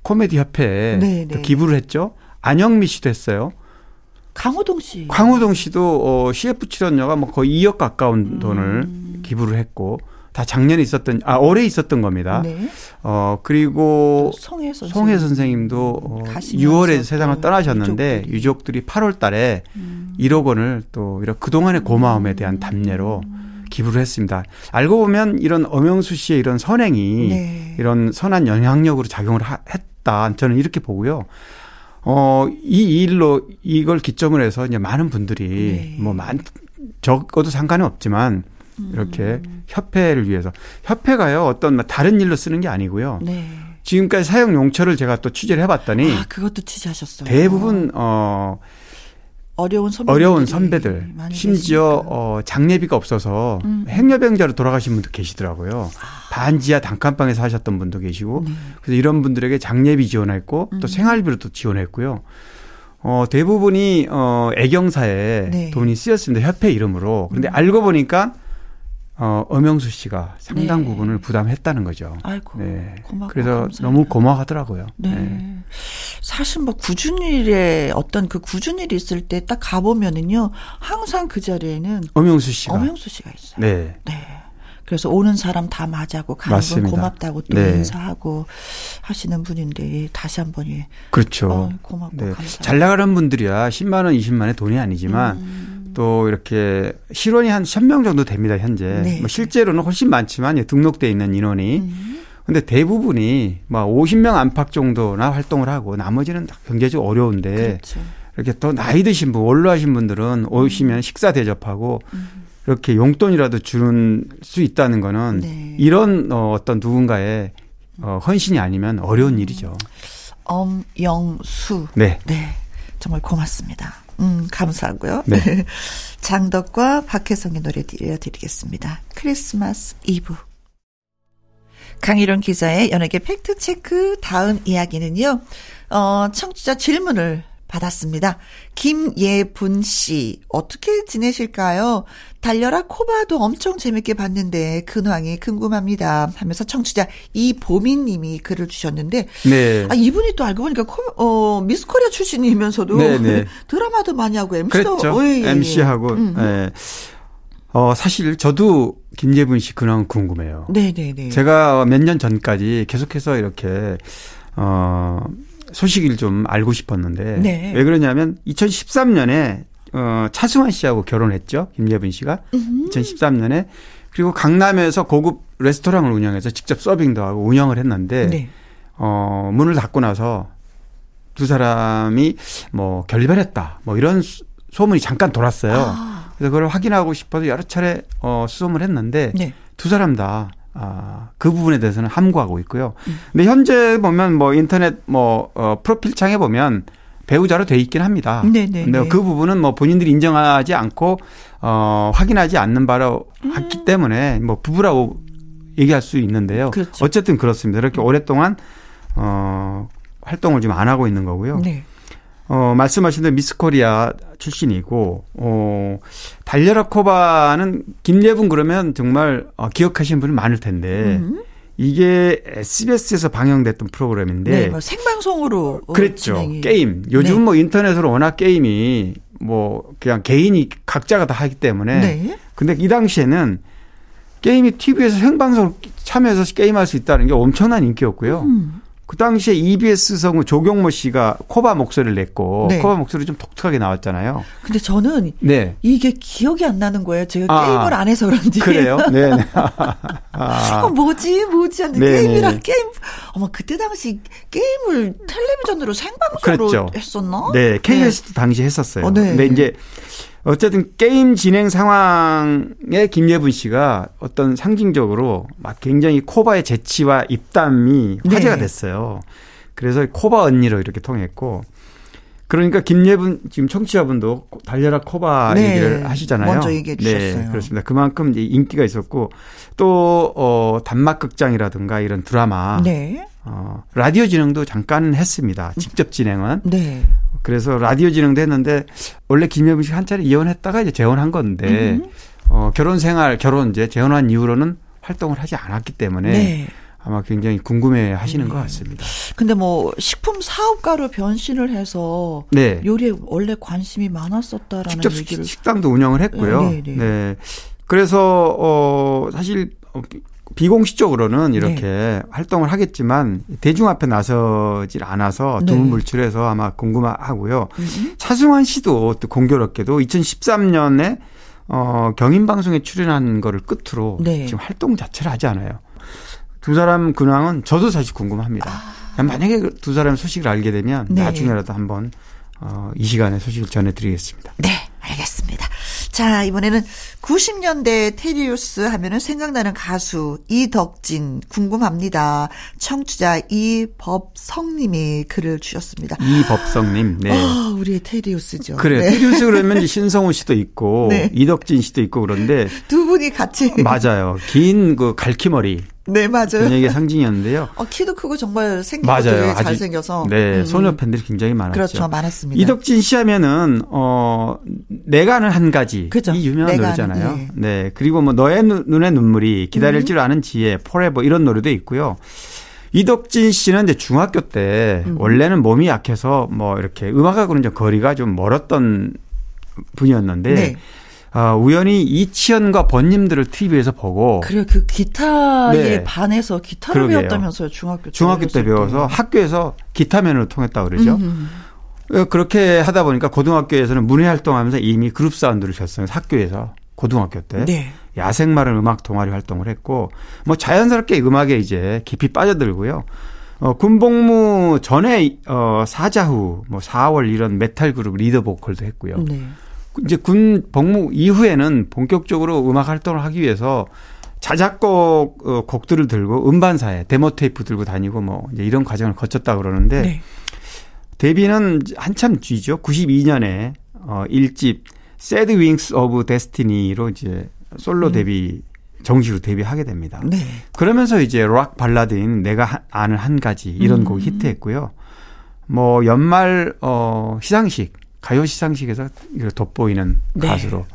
코미디 협회에 네, 네. 기부를 했죠. 안영미 씨도 했어요. 강호동 씨. 강호동 씨도 어, CF 출연료가 뭐 거의 2억 가까운 음. 돈을 기부를 했고 다 작년에 있었던 아 올해 있었던 겁니다. 네. 어 그리고 송혜, 선생님. 송혜 선생님도 어, 6월에 세상을 떠나셨는데 유족들이, 유족들이 8월달에 음. 1억 원을 또 이런 그 동안의 고마움에 대한 답례로 음. 기부를 했습니다. 알고 보면 이런 엄영수 씨의 이런 선행이 네. 이런 선한 영향력으로 작용을 하, 했 다. 저는 이렇게 보고요. 어, 이 일로 이걸 기점으로 해서 이제 많은 분들이 네. 뭐 많, 적어도 상관은 없지만 이렇게 음. 협회를 위해서 협회가요 어떤 뭐 다른 일로 쓰는 게 아니고요. 네. 지금까지 사용 용처를 제가 또 취재를 해봤더니 아 그것도 취재하셨어요. 대부분 어 어려운 선배들 어려운 선배들 심지어 어 장례비가 없어서 음. 행여병자로 돌아가신 분도 계시더라고요. 아. 반지하 단칸방에서 하셨던 분도 계시고 네. 그래서 이런 분들에게 장례비 지원했고 음. 또 생활비로도 지원했고요. 어 대부분이 어 애경사에 네. 돈이 쓰였습니다. 협회 이름으로. 그런데 음. 알고 보니까 어, 엄영수 씨가 상당 네. 부분을 부담했다는 거죠. 아이고. 네. 고맙고 그래서 감사합니다. 너무 고마워하더라고요. 네. 네. 사실 뭐 구준일에 어떤 그 구준일이 있을 때 딱 가보면은요, 항상 그 자리에는 엄영수 씨가. 엄영수 씨가 있어요. 네. 네. 그래서 오는 사람 다 맞이하고 가는 맞습니다. 분 고맙다고 또 네. 인사하고 하시는 분인데 다시 한 번 이 그렇죠. 어, 고맙고 네. 잘 나가는 분들이야 10만 원, 20만 원의 돈이 아니지만 음. 또 이렇게 실원이 한 1000명 정도 됩니다 현재. 네. 뭐 실제로는 훨씬 많지만 등록돼 있는 인원이. 음. 근데 대부분이 막 50명 안팎 정도나 활동을 하고 나머지는 경제적으로 어려운데 그렇죠. 이렇게 또 나이 드신 분, 원로하신 분들은 오시면 식사 대접하고 음. 이렇게 용돈이라도 주는 수 있다는 거는 네. 이런 어, 어떤 누군가의 어, 헌신이 아니면 어려운 일이죠. 엄영수. 네. 네. 정말 고맙습니다. 음, 감사하고요. 네. 장덕과 박혜성의 노래 들려드리겠습니다. 크리스마스 이브. 강희론 기자의 연예계 팩트체크 다음 이야기는요, 어, 청취자 질문을 받았습니다. 김예분 씨, 어떻게 지내실까요? 달려라 코바도 엄청 재밌게 봤는데 근황이 궁금합니다. 하면서 청취자 이보민 님이 글을 주셨는데 네. 아 이분이 또 알고 보니까 코, 어 미스 코리아 출신이면서도 네네. 네. 드라마도 많이 하고 MC도 그랬죠. 어, 예. MC하고 음. 예. 어 사실 저도 김예분 씨 근황 궁금해요. 네, 네, 네. 제가 몇 년 전까지 계속해서 이렇게 어 소식을 좀 알고 싶었는데 네. 왜 그러냐면 2013년에 어 차승환 씨하고 결혼했죠. 김예분 씨가 음흠. 2013년에 그리고 강남에서 고급 레스토랑을 운영해서 직접 서빙도 하고 운영을 했는데 네. 어 문을 닫고 나서 두 사람이 뭐 결별했다. 뭐 이런 소문이 잠깐 돌았어요. 아. 그래서 그걸 확인하고 싶어서 여러 차례 어 수소문을 했는데 네. 두 사람 다 아, 그 부분에 대해서는 함구하고 있고요. 음. 근데 현재 보면 뭐 인터넷 뭐 어, 프로필 창에 보면 배우자로 돼 있긴 합니다. 네네. 네, 근데 네. 그 부분은 뭐 본인들이 인정하지 않고 어 확인하지 않는 바로 음. 했기 때문에 뭐 부부라고 얘기할 수 있는데요. 그렇죠. 어쨌든 그렇습니다. 이렇게 오랫동안 어 활동을 좀 안 하고 있는 거고요. 네. 어, 말씀하신 대로 미스 코리아 출신이고, 어, 달려라 코바는 김예분 그러면 정말 어, 기억하시는 분이 많을 텐데, 음. 이게 SBS에서 방영됐던 프로그램인데. 네, 뭐 생방송으로. 그랬죠. 진행이. 게임. 요즘 네. 뭐 인터넷으로 워낙 게임이 뭐 그냥 개인이 각자가 다 하기 때문에. 네. 근데 이 당시에는 게임이 TV에서 생방송 참여해서 게임할 수 있다는 게 엄청난 인기였고요. 음. 그 당시에 EBS 성우 조경모 씨가 코바 목소리를 냈고 네. 코바 목소리 좀 독특하게 나왔잖아요. 근데 저는 네. 이게 기억이 안 나는 거예요. 제가 아, 게임을 안 해서 그런지. 그래요? 네. 네. 아. 어, 뭐지 뭐지 하는데 네, 게임이랑 네. 게임. 어머 그때 당시 게임을 텔레비전으로 생방송으로 그랬죠. 했었나? 네, KBS도 당시 했었어요. 어, 네. 근데 이제 어쨌든 게임 진행 상황에 김예분 씨가 어떤 상징적으로 막 굉장히 코바의 재치와 입담이 화제가 네. 됐어요. 그래서 코바 언니로 이렇게 통했고 그러니까 김예분 지금 청취자분도 달려라 코바 네. 얘기를 하시잖아요. 먼저 얘기해 주셨어요. 네, 그렇습니다. 그만큼 인기가 있었고 또 어, 단막 극장이라든가 이런 드라마 네. 어, 라디오 진행도 잠깐 했습니다. 직접 진행은. 네. 그래서 라디오 진행도 했는데 원래 김여빈 씨한 차례 이혼했다가 이제 재혼한 건데 음. 어, 결혼 생활 결혼 이제 재혼한 이후로는 활동을 하지 않았기 때문에 네. 아마 굉장히 궁금해 하시는 네. 것 같습니다. 근데 뭐 식품 사업가로 변신을 해서 네. 요리에 원래 관심이 많았었다라는 직접 얘기를 식당도 운영을 했고요. 네, 네. 네. 그래서 어 사실 비공식적으로는 이렇게 네. 활동을 하겠지만 대중 앞에 나서질 않아서 네. 드문 물출해서 아마 궁금하고요. 음. 차승환 씨도 또 공교롭게도 2013년에 어 경인 방송에 출연한 거를 끝으로 네. 지금 활동 자체를 하지 않아요. 두 사람 근황은 저도 사실 궁금합니다. 아. 만약에 두 사람 소식을 알게 되면 네. 나중에라도 한번 어, 이 시간에 소식을 전해드리겠습니다. 네, 알겠습니다. 자, 이번에는 90년대 테리우스 하면은 생각나는 가수 이덕진 궁금합니다. 청취자 이법성님이 글을 주셨습니다. 이법성님, 네. 어, 우리의 테리우스죠. 그래요. 네. 테리우스 그러면 신성우 씨도 있고 네. 이덕진 씨도 있고 그런데 두 분이 같이 맞아요. 긴 그 갈기머리. 네, 맞아요. 분위기의 상징이었는데요. 어, 키도 크고 정말 되게 잘생겨서. 네, 음. 소녀 팬들이 굉장히 많았죠. 그렇죠, 많았습니다. 이덕진 씨 하면은, 어, 내가 하는 한 가지. 그렇죠. 이 유명한 노래잖아요. 네. 네. 그리고 뭐, 너의 눈 에 눈물이, 기다릴 음. 줄 아는 지혜, Forever 이런 노래도 있고요. 이덕진 씨는 이제 중학교 때 음. 원래는 몸이 약해서 뭐 이렇게 음악하고는 좀 거리가 좀 멀었던 분이었는데 네. 어, 우연히 이치현과 벗님들을 TV에서 보고 그래 그 기타에 네. 반해서 기타를 그러게요. 배웠다면서요 중학교 중학교 때 배워서 학교에서 기타맨으로 통했다 그러죠. 음. 그렇게 하다 보니까 고등학교에서는 문예 활동하면서 이미 그룹 사운드를 쳤어요. 학교에서 고등학교 때 네. 야생마을 음악 동아리 활동을 했고 뭐 자연스럽게 음악에 이제 깊이 빠져들고요. 어, 군복무 전에 어 사자후 뭐 4월 이런 메탈 그룹 리더 보컬도 했고요. 네. 이제 군 복무 이후에는 본격적으로 음악 활동을 하기 위해서 자작곡 어, 곡들을 들고 음반사에 데모 테이프 들고 다니고 뭐 이제 이런 과정을 거쳤다 그러는데 네. 데뷔는 한참 뒤죠. 92년에 어 1집 Sad Wings of Destiny로 이제 솔로 음. 데뷔 정식으로 데뷔하게 됩니다. 네. 그러면서 이제 락 발라드인 내가 아는 한 가지 이런 음. 곡 히트했고요. 뭐 연말 어 시상식 가요 시상식에서 돋보이는 네. 가수로.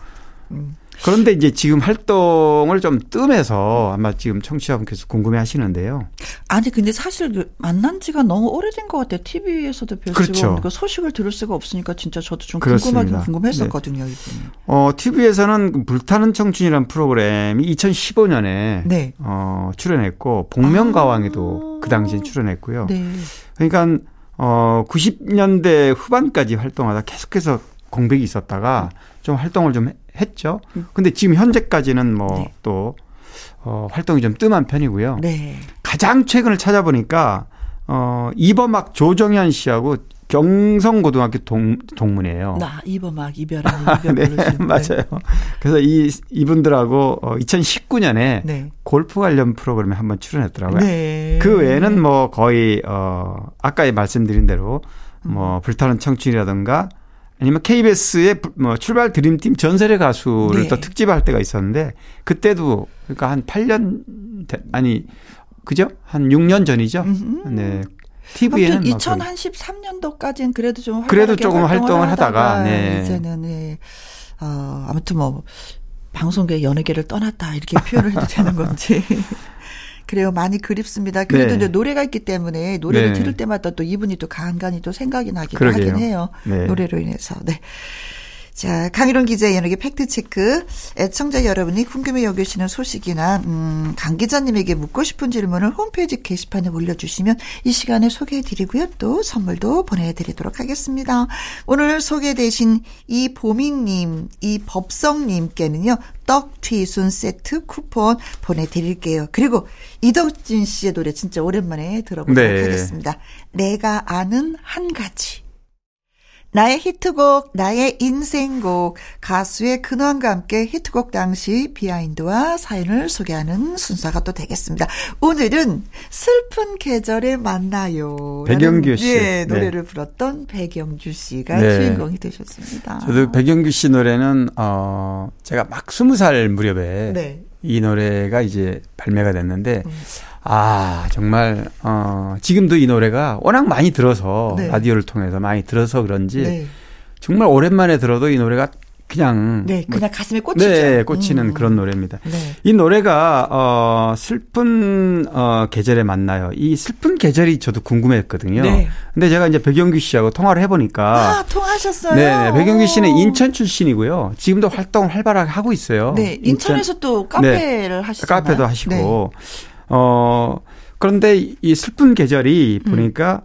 음. 그런데 이제 지금 활동을 좀 뜸해서 아마 지금 청취자분께서 궁금해 하시는데요. 아니, 근데 사실 그 만난 지가 너무 오래된 것 같아요. TV에서도 뵐 그렇죠. 수가 없고 소식을 들을 수가 없으니까 진짜 저도 좀 궁금하긴 궁금했었거든요. 네. 어, TV에서는 불타는 청춘이라는 프로그램이 2015년에 네. 어, 출연했고, 복면가왕에도 아~ 그 당시에 출연했고요. 네. 그러니까 어 90년대 후반까지 활동하다 계속해서 공백이 있었다가 좀 활동을 좀 했죠. 근데 지금 현재까지는 뭐또 네. 어, 활동이 좀 뜸한 편이고요. 네. 가장 최근을 찾아보니까 어, 이범학 조정현 씨하고 경성고등학교 동, 동문이에요. 나 이범학 이별하는 이별 네, 맞아요. 그래서 이 이분들하고 어, 2019년에 네. 골프 관련 프로그램에 한번 출연했더라고요. 네. 그 외에는 뭐 거의 어 아까 말씀드린 대로 뭐 음. 불타는 청춘이라든가 아니면 KBS의 뭐 출발 드림팀 전설의 가수를 네. 또 특집할 때가 있었는데 그때도 그러니까 한 8년 아니 그죠? 한 6년 전이죠. 음흠. 네. TV에는 2013년도까지는 그래도 좀 그래도 조금 활동을 하다가, 하다가 네. 이제는 네. 어, 아무튼 뭐 방송계 연예계를 떠났다 이렇게 표현을 해도 되는 건지. 그래요. 많이 그립습니다. 그래도 네. 노래가 있기 때문에 노래를 네. 들을 때마다 또 이분이 또 간간히 또 생각이 나기도 그러게요. 하긴 해요. 네. 노래로 인해서. 네. 자, 강희론 기자의 연예계 팩트체크. 애청자 여러분이 궁금해 여기시는 소식이나, 음, 강 기자님에게 묻고 싶은 질문을 홈페이지 게시판에 올려주시면 이 시간에 소개해드리고요. 또 선물도 보내드리도록 하겠습니다. 오늘 소개되신 이보민님, 이법성님께는요, 떡 튀순 세트 쿠폰 보내드릴게요. 그리고 이덕진 씨의 노래 진짜 오랜만에 들어보도록 네. 하겠습니다. 내가 아는 한 가지. 나의 히트곡, 나의 인생곡, 가수의 근황과 함께 히트곡 당시 비하인드와 사연을 소개하는 순서가 또 되겠습니다. 오늘은 슬픈 계절에 만나요. 배경규 씨. 예, 노래를 네. 불렀던 배경규 씨가 네. 주인공이 되셨습니다. 저도 배경규 씨 노래는, 어, 제가 막 스무 살 무렵에 네. 이 노래가 이제 발매가 됐는데, 음. 아, 정말, 어, 지금도 이 노래가 워낙 많이 들어서, 네. 라디오를 통해서 많이 들어서 그런지, 네. 정말 오랜만에 들어도 이 노래가 그냥 네, 그냥 뭐, 가슴에 꽂히죠. 네, 꽂히는 음. 그런 노래입니다. 네. 이 노래가 어 슬픈 어 계절에 만나요. 이 슬픈 계절이 저도 궁금했거든요. 네. 근데 제가 이제 백영규 씨하고 통화를 해 보니까 아, 통하셨어요. 네, 네, 백영규 씨는 인천 출신이고요. 지금도 활동을 활발하게 하고 있어요. 네, 인천에서 인천, 또 카페를 네, 하시죠. 카페도 하시고 네. 어, 그런데 이 슬픈 계절이 음. 보니까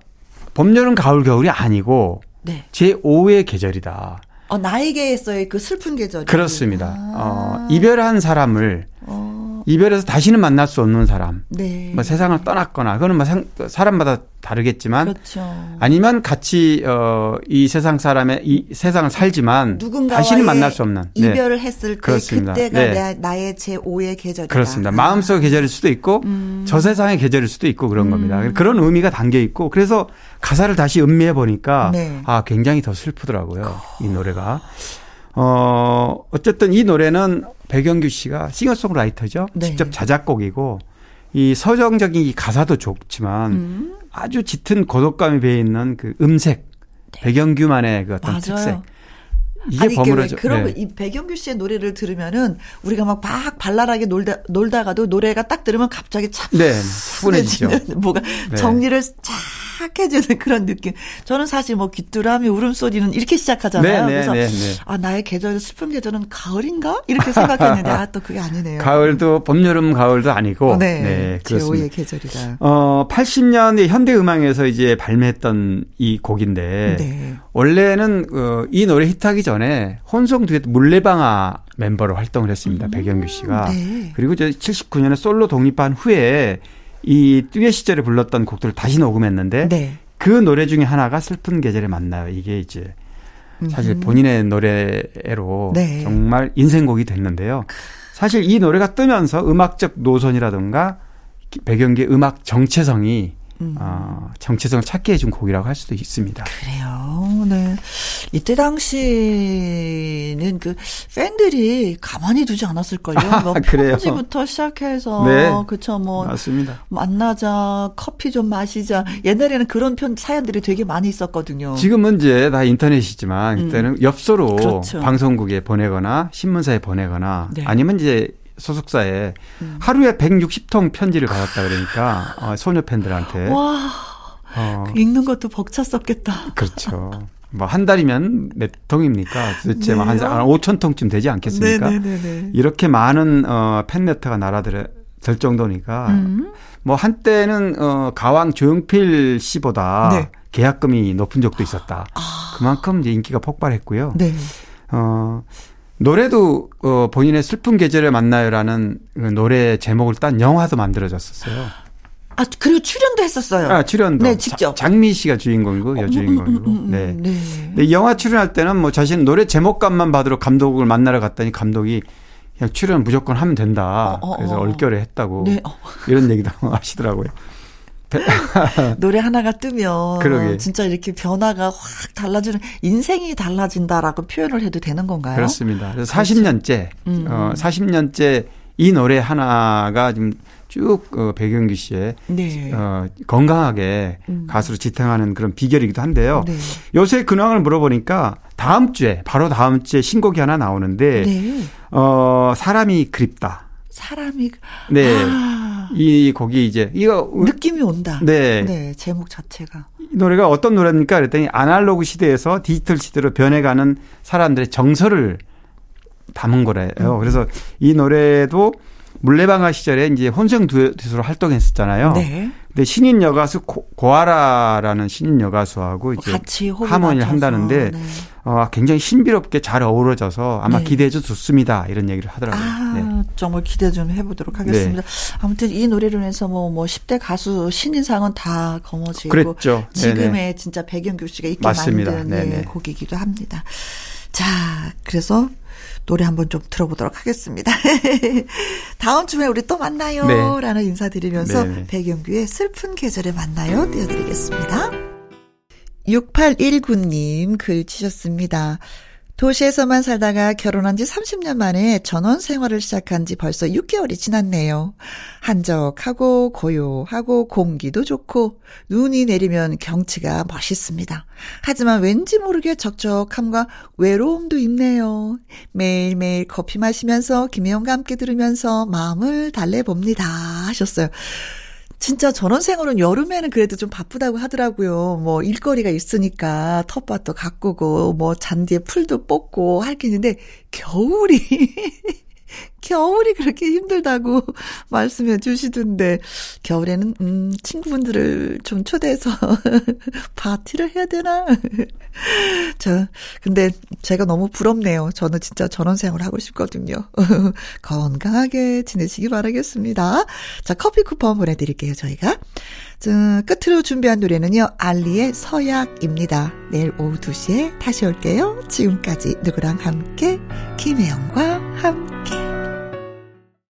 봄, 여름, 가을, 겨울이 아니고 네. 제 5의 계절이다. 어, 나에게서의 그 슬픈 계절. 그렇습니다. 아. 어, 이별한 사람을 어. 이별해서 다시는 만날 수 없는 사람. 네. 뭐 세상을 떠났거나 그거는 뭐 상, 사람마다 다르겠지만 그렇죠. 아니면 같이 어이 세상 사람의 이 세상을 살지만 다시는 만날 수 없는 네. 이별을 했을 때 그렇습니다. 그때가 네. 나의 제 5의 계절이다. 그렇습니다. 마음속의 계절일 수도 있고 음. 저 세상의 계절일 수도 있고 그런 음. 겁니다. 그런 의미가 담겨 있고 그래서 가사를 다시 음미해 보니까 네. 아 굉장히 더 슬프더라고요. 이 노래가. 어, 어쨌든 이 노래는 배경규 씨가 싱어송라이터죠. 네. 직접 자작곡이고 이 서정적인 이 가사도 좋지만 음. 아주 짙은 고독감이 배어 있는 그 음색 네. 배경규만의 그 어떤 맞아요. 특색 이게 아니, 버무려져. 그런 네. 이 배경규 씨의 노래를 들으면은 우리가 막 막 발랄하게 놀다 놀다가도 노래가 딱 들으면 갑자기 참 네, 차분해지죠. 뭐가 네. 정리를 쫙 싹해지는 그런 느낌. 저는 사실 뭐 귀뚜라미 울음소리는 이렇게 시작하잖아요. 네, 네, 그래서 네, 네. 아 나의 계절 슬픈 계절은 가을인가 이렇게 생각했는데 아 또 그게 아니네요. 가을도 봄, 여름, 가을도 아니고. 어, 네, 네, 제5의 그렇습니다. 계절이다. 어, 80년대 현대 음악에서 이제 발매했던 이 곡인데 네. 원래는 어, 이 노래 히트하기 전에 혼성 듀엣 물레방아 멤버로 활동을 했습니다. 백영규 씨가. 네. 그리고 이제 79년에 솔로 독립한 후에 이 듀엣 시절에 불렀던 곡들을 다시 녹음했는데 네. 그 노래 중에 하나가 슬픈 계절에 만나요. 이게 이제 사실 본인의 노래로 네. 정말 인생곡이 됐는데요. 사실 이 노래가 뜨면서 음악적 노선이라든가 배경기의 음악 정체성이 어, 정체성을 찾게 해준 곡이라고 할 수도 있습니다. 그래요. 네. 이때 당시는 그 팬들이 가만히 두지 않았을걸요. 뭐 그래요? 편지부터 시작해서 네. 그쵸 뭐 맞습니다. 만나자 커피 좀 마시자 옛날에는 그런 편 사연들이 되게 많이 있었거든요. 지금은 이제 다 인터넷이지만 그때는 엽서로 음. 그렇죠. 방송국에 보내거나 신문사에 보내거나 네. 음. 아니면 이제 소속사에 하루에 160통 편지를 받았다 그러니까 어, 소녀 팬들한테 와 어, 읽는 것도 벅찼었겠다. 그렇죠. 뭐 한 달이면 몇 통입니까? 도대체 네. 한 5천 통쯤 되지 않겠습니까? 네네네네. 이렇게 많은 어 팬레터가 날아들 될 정도니까 음. 뭐 한때는 어 가왕 조용필 씨보다 네. 아. 계약금이 높은 적도 있었다. 그만큼 이제 인기가 폭발했고요. 네. 어 노래도 어 본인의 슬픈 계절에 만나요라는 그 노래 제목을 딴 영화도 만들어졌었어요. 아 그리고 출연도 했었어요. 아, 출연도. 네, 직접. 자- 장미 씨가 주인공이고 여주인공이고. 음, 음, 네. 음, 네. 근데 이 영화 출연할 때는 뭐 자신 노래 제목값만 받으러 감독을 만나러 갔더니 감독이 그냥 출연 무조건 하면 된다. 어, 어, 그래서 어. 얼결에 했다고 네. 어. 이런 얘기도 하시더라고요. 노래 하나가 뜨면 그러게. 진짜 이렇게 변화가 확 달라지는 인생이 달라진다라고 표현을 해도 되는 건가요? 그렇습니다. 그래서 40년째, 음. 어, 40년째 이 노래 하나가 지금 쭉 어, 백영규 씨의 네. 어, 건강하게 가수로 지탱하는 그런 비결이기도 한데요. 네. 요새 근황을 물어보니까 다음 주에 바로 다음 주에 신곡이 하나 나오는데 네. 어 사람이 그립다. 사람이 네. 아, 이 곡이 이제 이거 느낌이 온다. 네. 네, 제목 자체가. 이 노래가 어떤 노래입니까? 그랬더니 아날로그 시대에서 디지털 시대로 변해가는 사람들의 정서를 담은 거래요. 음. 그래서 이 노래도 물레방아 시절에 이제 혼성 듀엣으로 활동했었잖아요. 네. 근데 신인 여가수 고, 고아라라는 신인 여가수하고 이제 같이 하모니를. 한다는데 네. 어, 굉장히 신비롭게 잘 어우러져서 아마 네. 기대해도 좋습니다. 이런 얘기를 하더라고요. 아, 네. 정말 기대 좀 해보도록 하겠습니다. 아무튼 이 노래로 인해서 뭐, 뭐, 10대 가수 신인상은 다 거머쥐고. 그랬죠. 지금의 네네. 진짜 백영규 씨가 있게 맞습니다. 만든 네. 곡이기도 합니다. 자, 그래서 노래 한번 좀 들어보도록 하겠습니다. 다음 주에 우리 또 만나요. 네. 라는 인사드리면서. 백영규의 슬픈 계절에 만나요. 띄워드리겠습니다. 6819님 글 치셨습니다. 도시에서만 살다가 결혼한 지 30년 만에 전원 생활을 시작한 지 벌써 6개월이 지났네요. 한적하고 고요하고 공기도 좋고 눈이 내리면 경치가 멋있습니다. 하지만 왠지 모르게 적적함과 외로움도 있네요. 매일매일 커피 마시면서 김혜영과 함께 들으면서 마음을 달래봅니다. 하셨어요. 진짜 전원 생활은 여름에는 그래도 좀 바쁘다고 하더라고요. 뭐 일거리가 있으니까 텃밭도 가꾸고 뭐 잔디에 풀도 뽑고 할 게 있는데 겨울이 겨울이 그렇게 힘들다고 말씀해 주시던데 겨울에는 음 친구분들을 좀 초대해서 파티를 해야 되나? 저 근데 제가 너무 부럽네요. 저는 진짜 전원 생활 하고 싶거든요. 건강하게 지내시기 바라겠습니다. 자, 커피 쿠폰 보내드릴게요, 저희가. 자, 끝으로 준비한 노래는요, 알리의 서약입니다. 내일 오후 2시에 다시 올게요. 지금까지 누구랑 함께, 김혜영과 함께.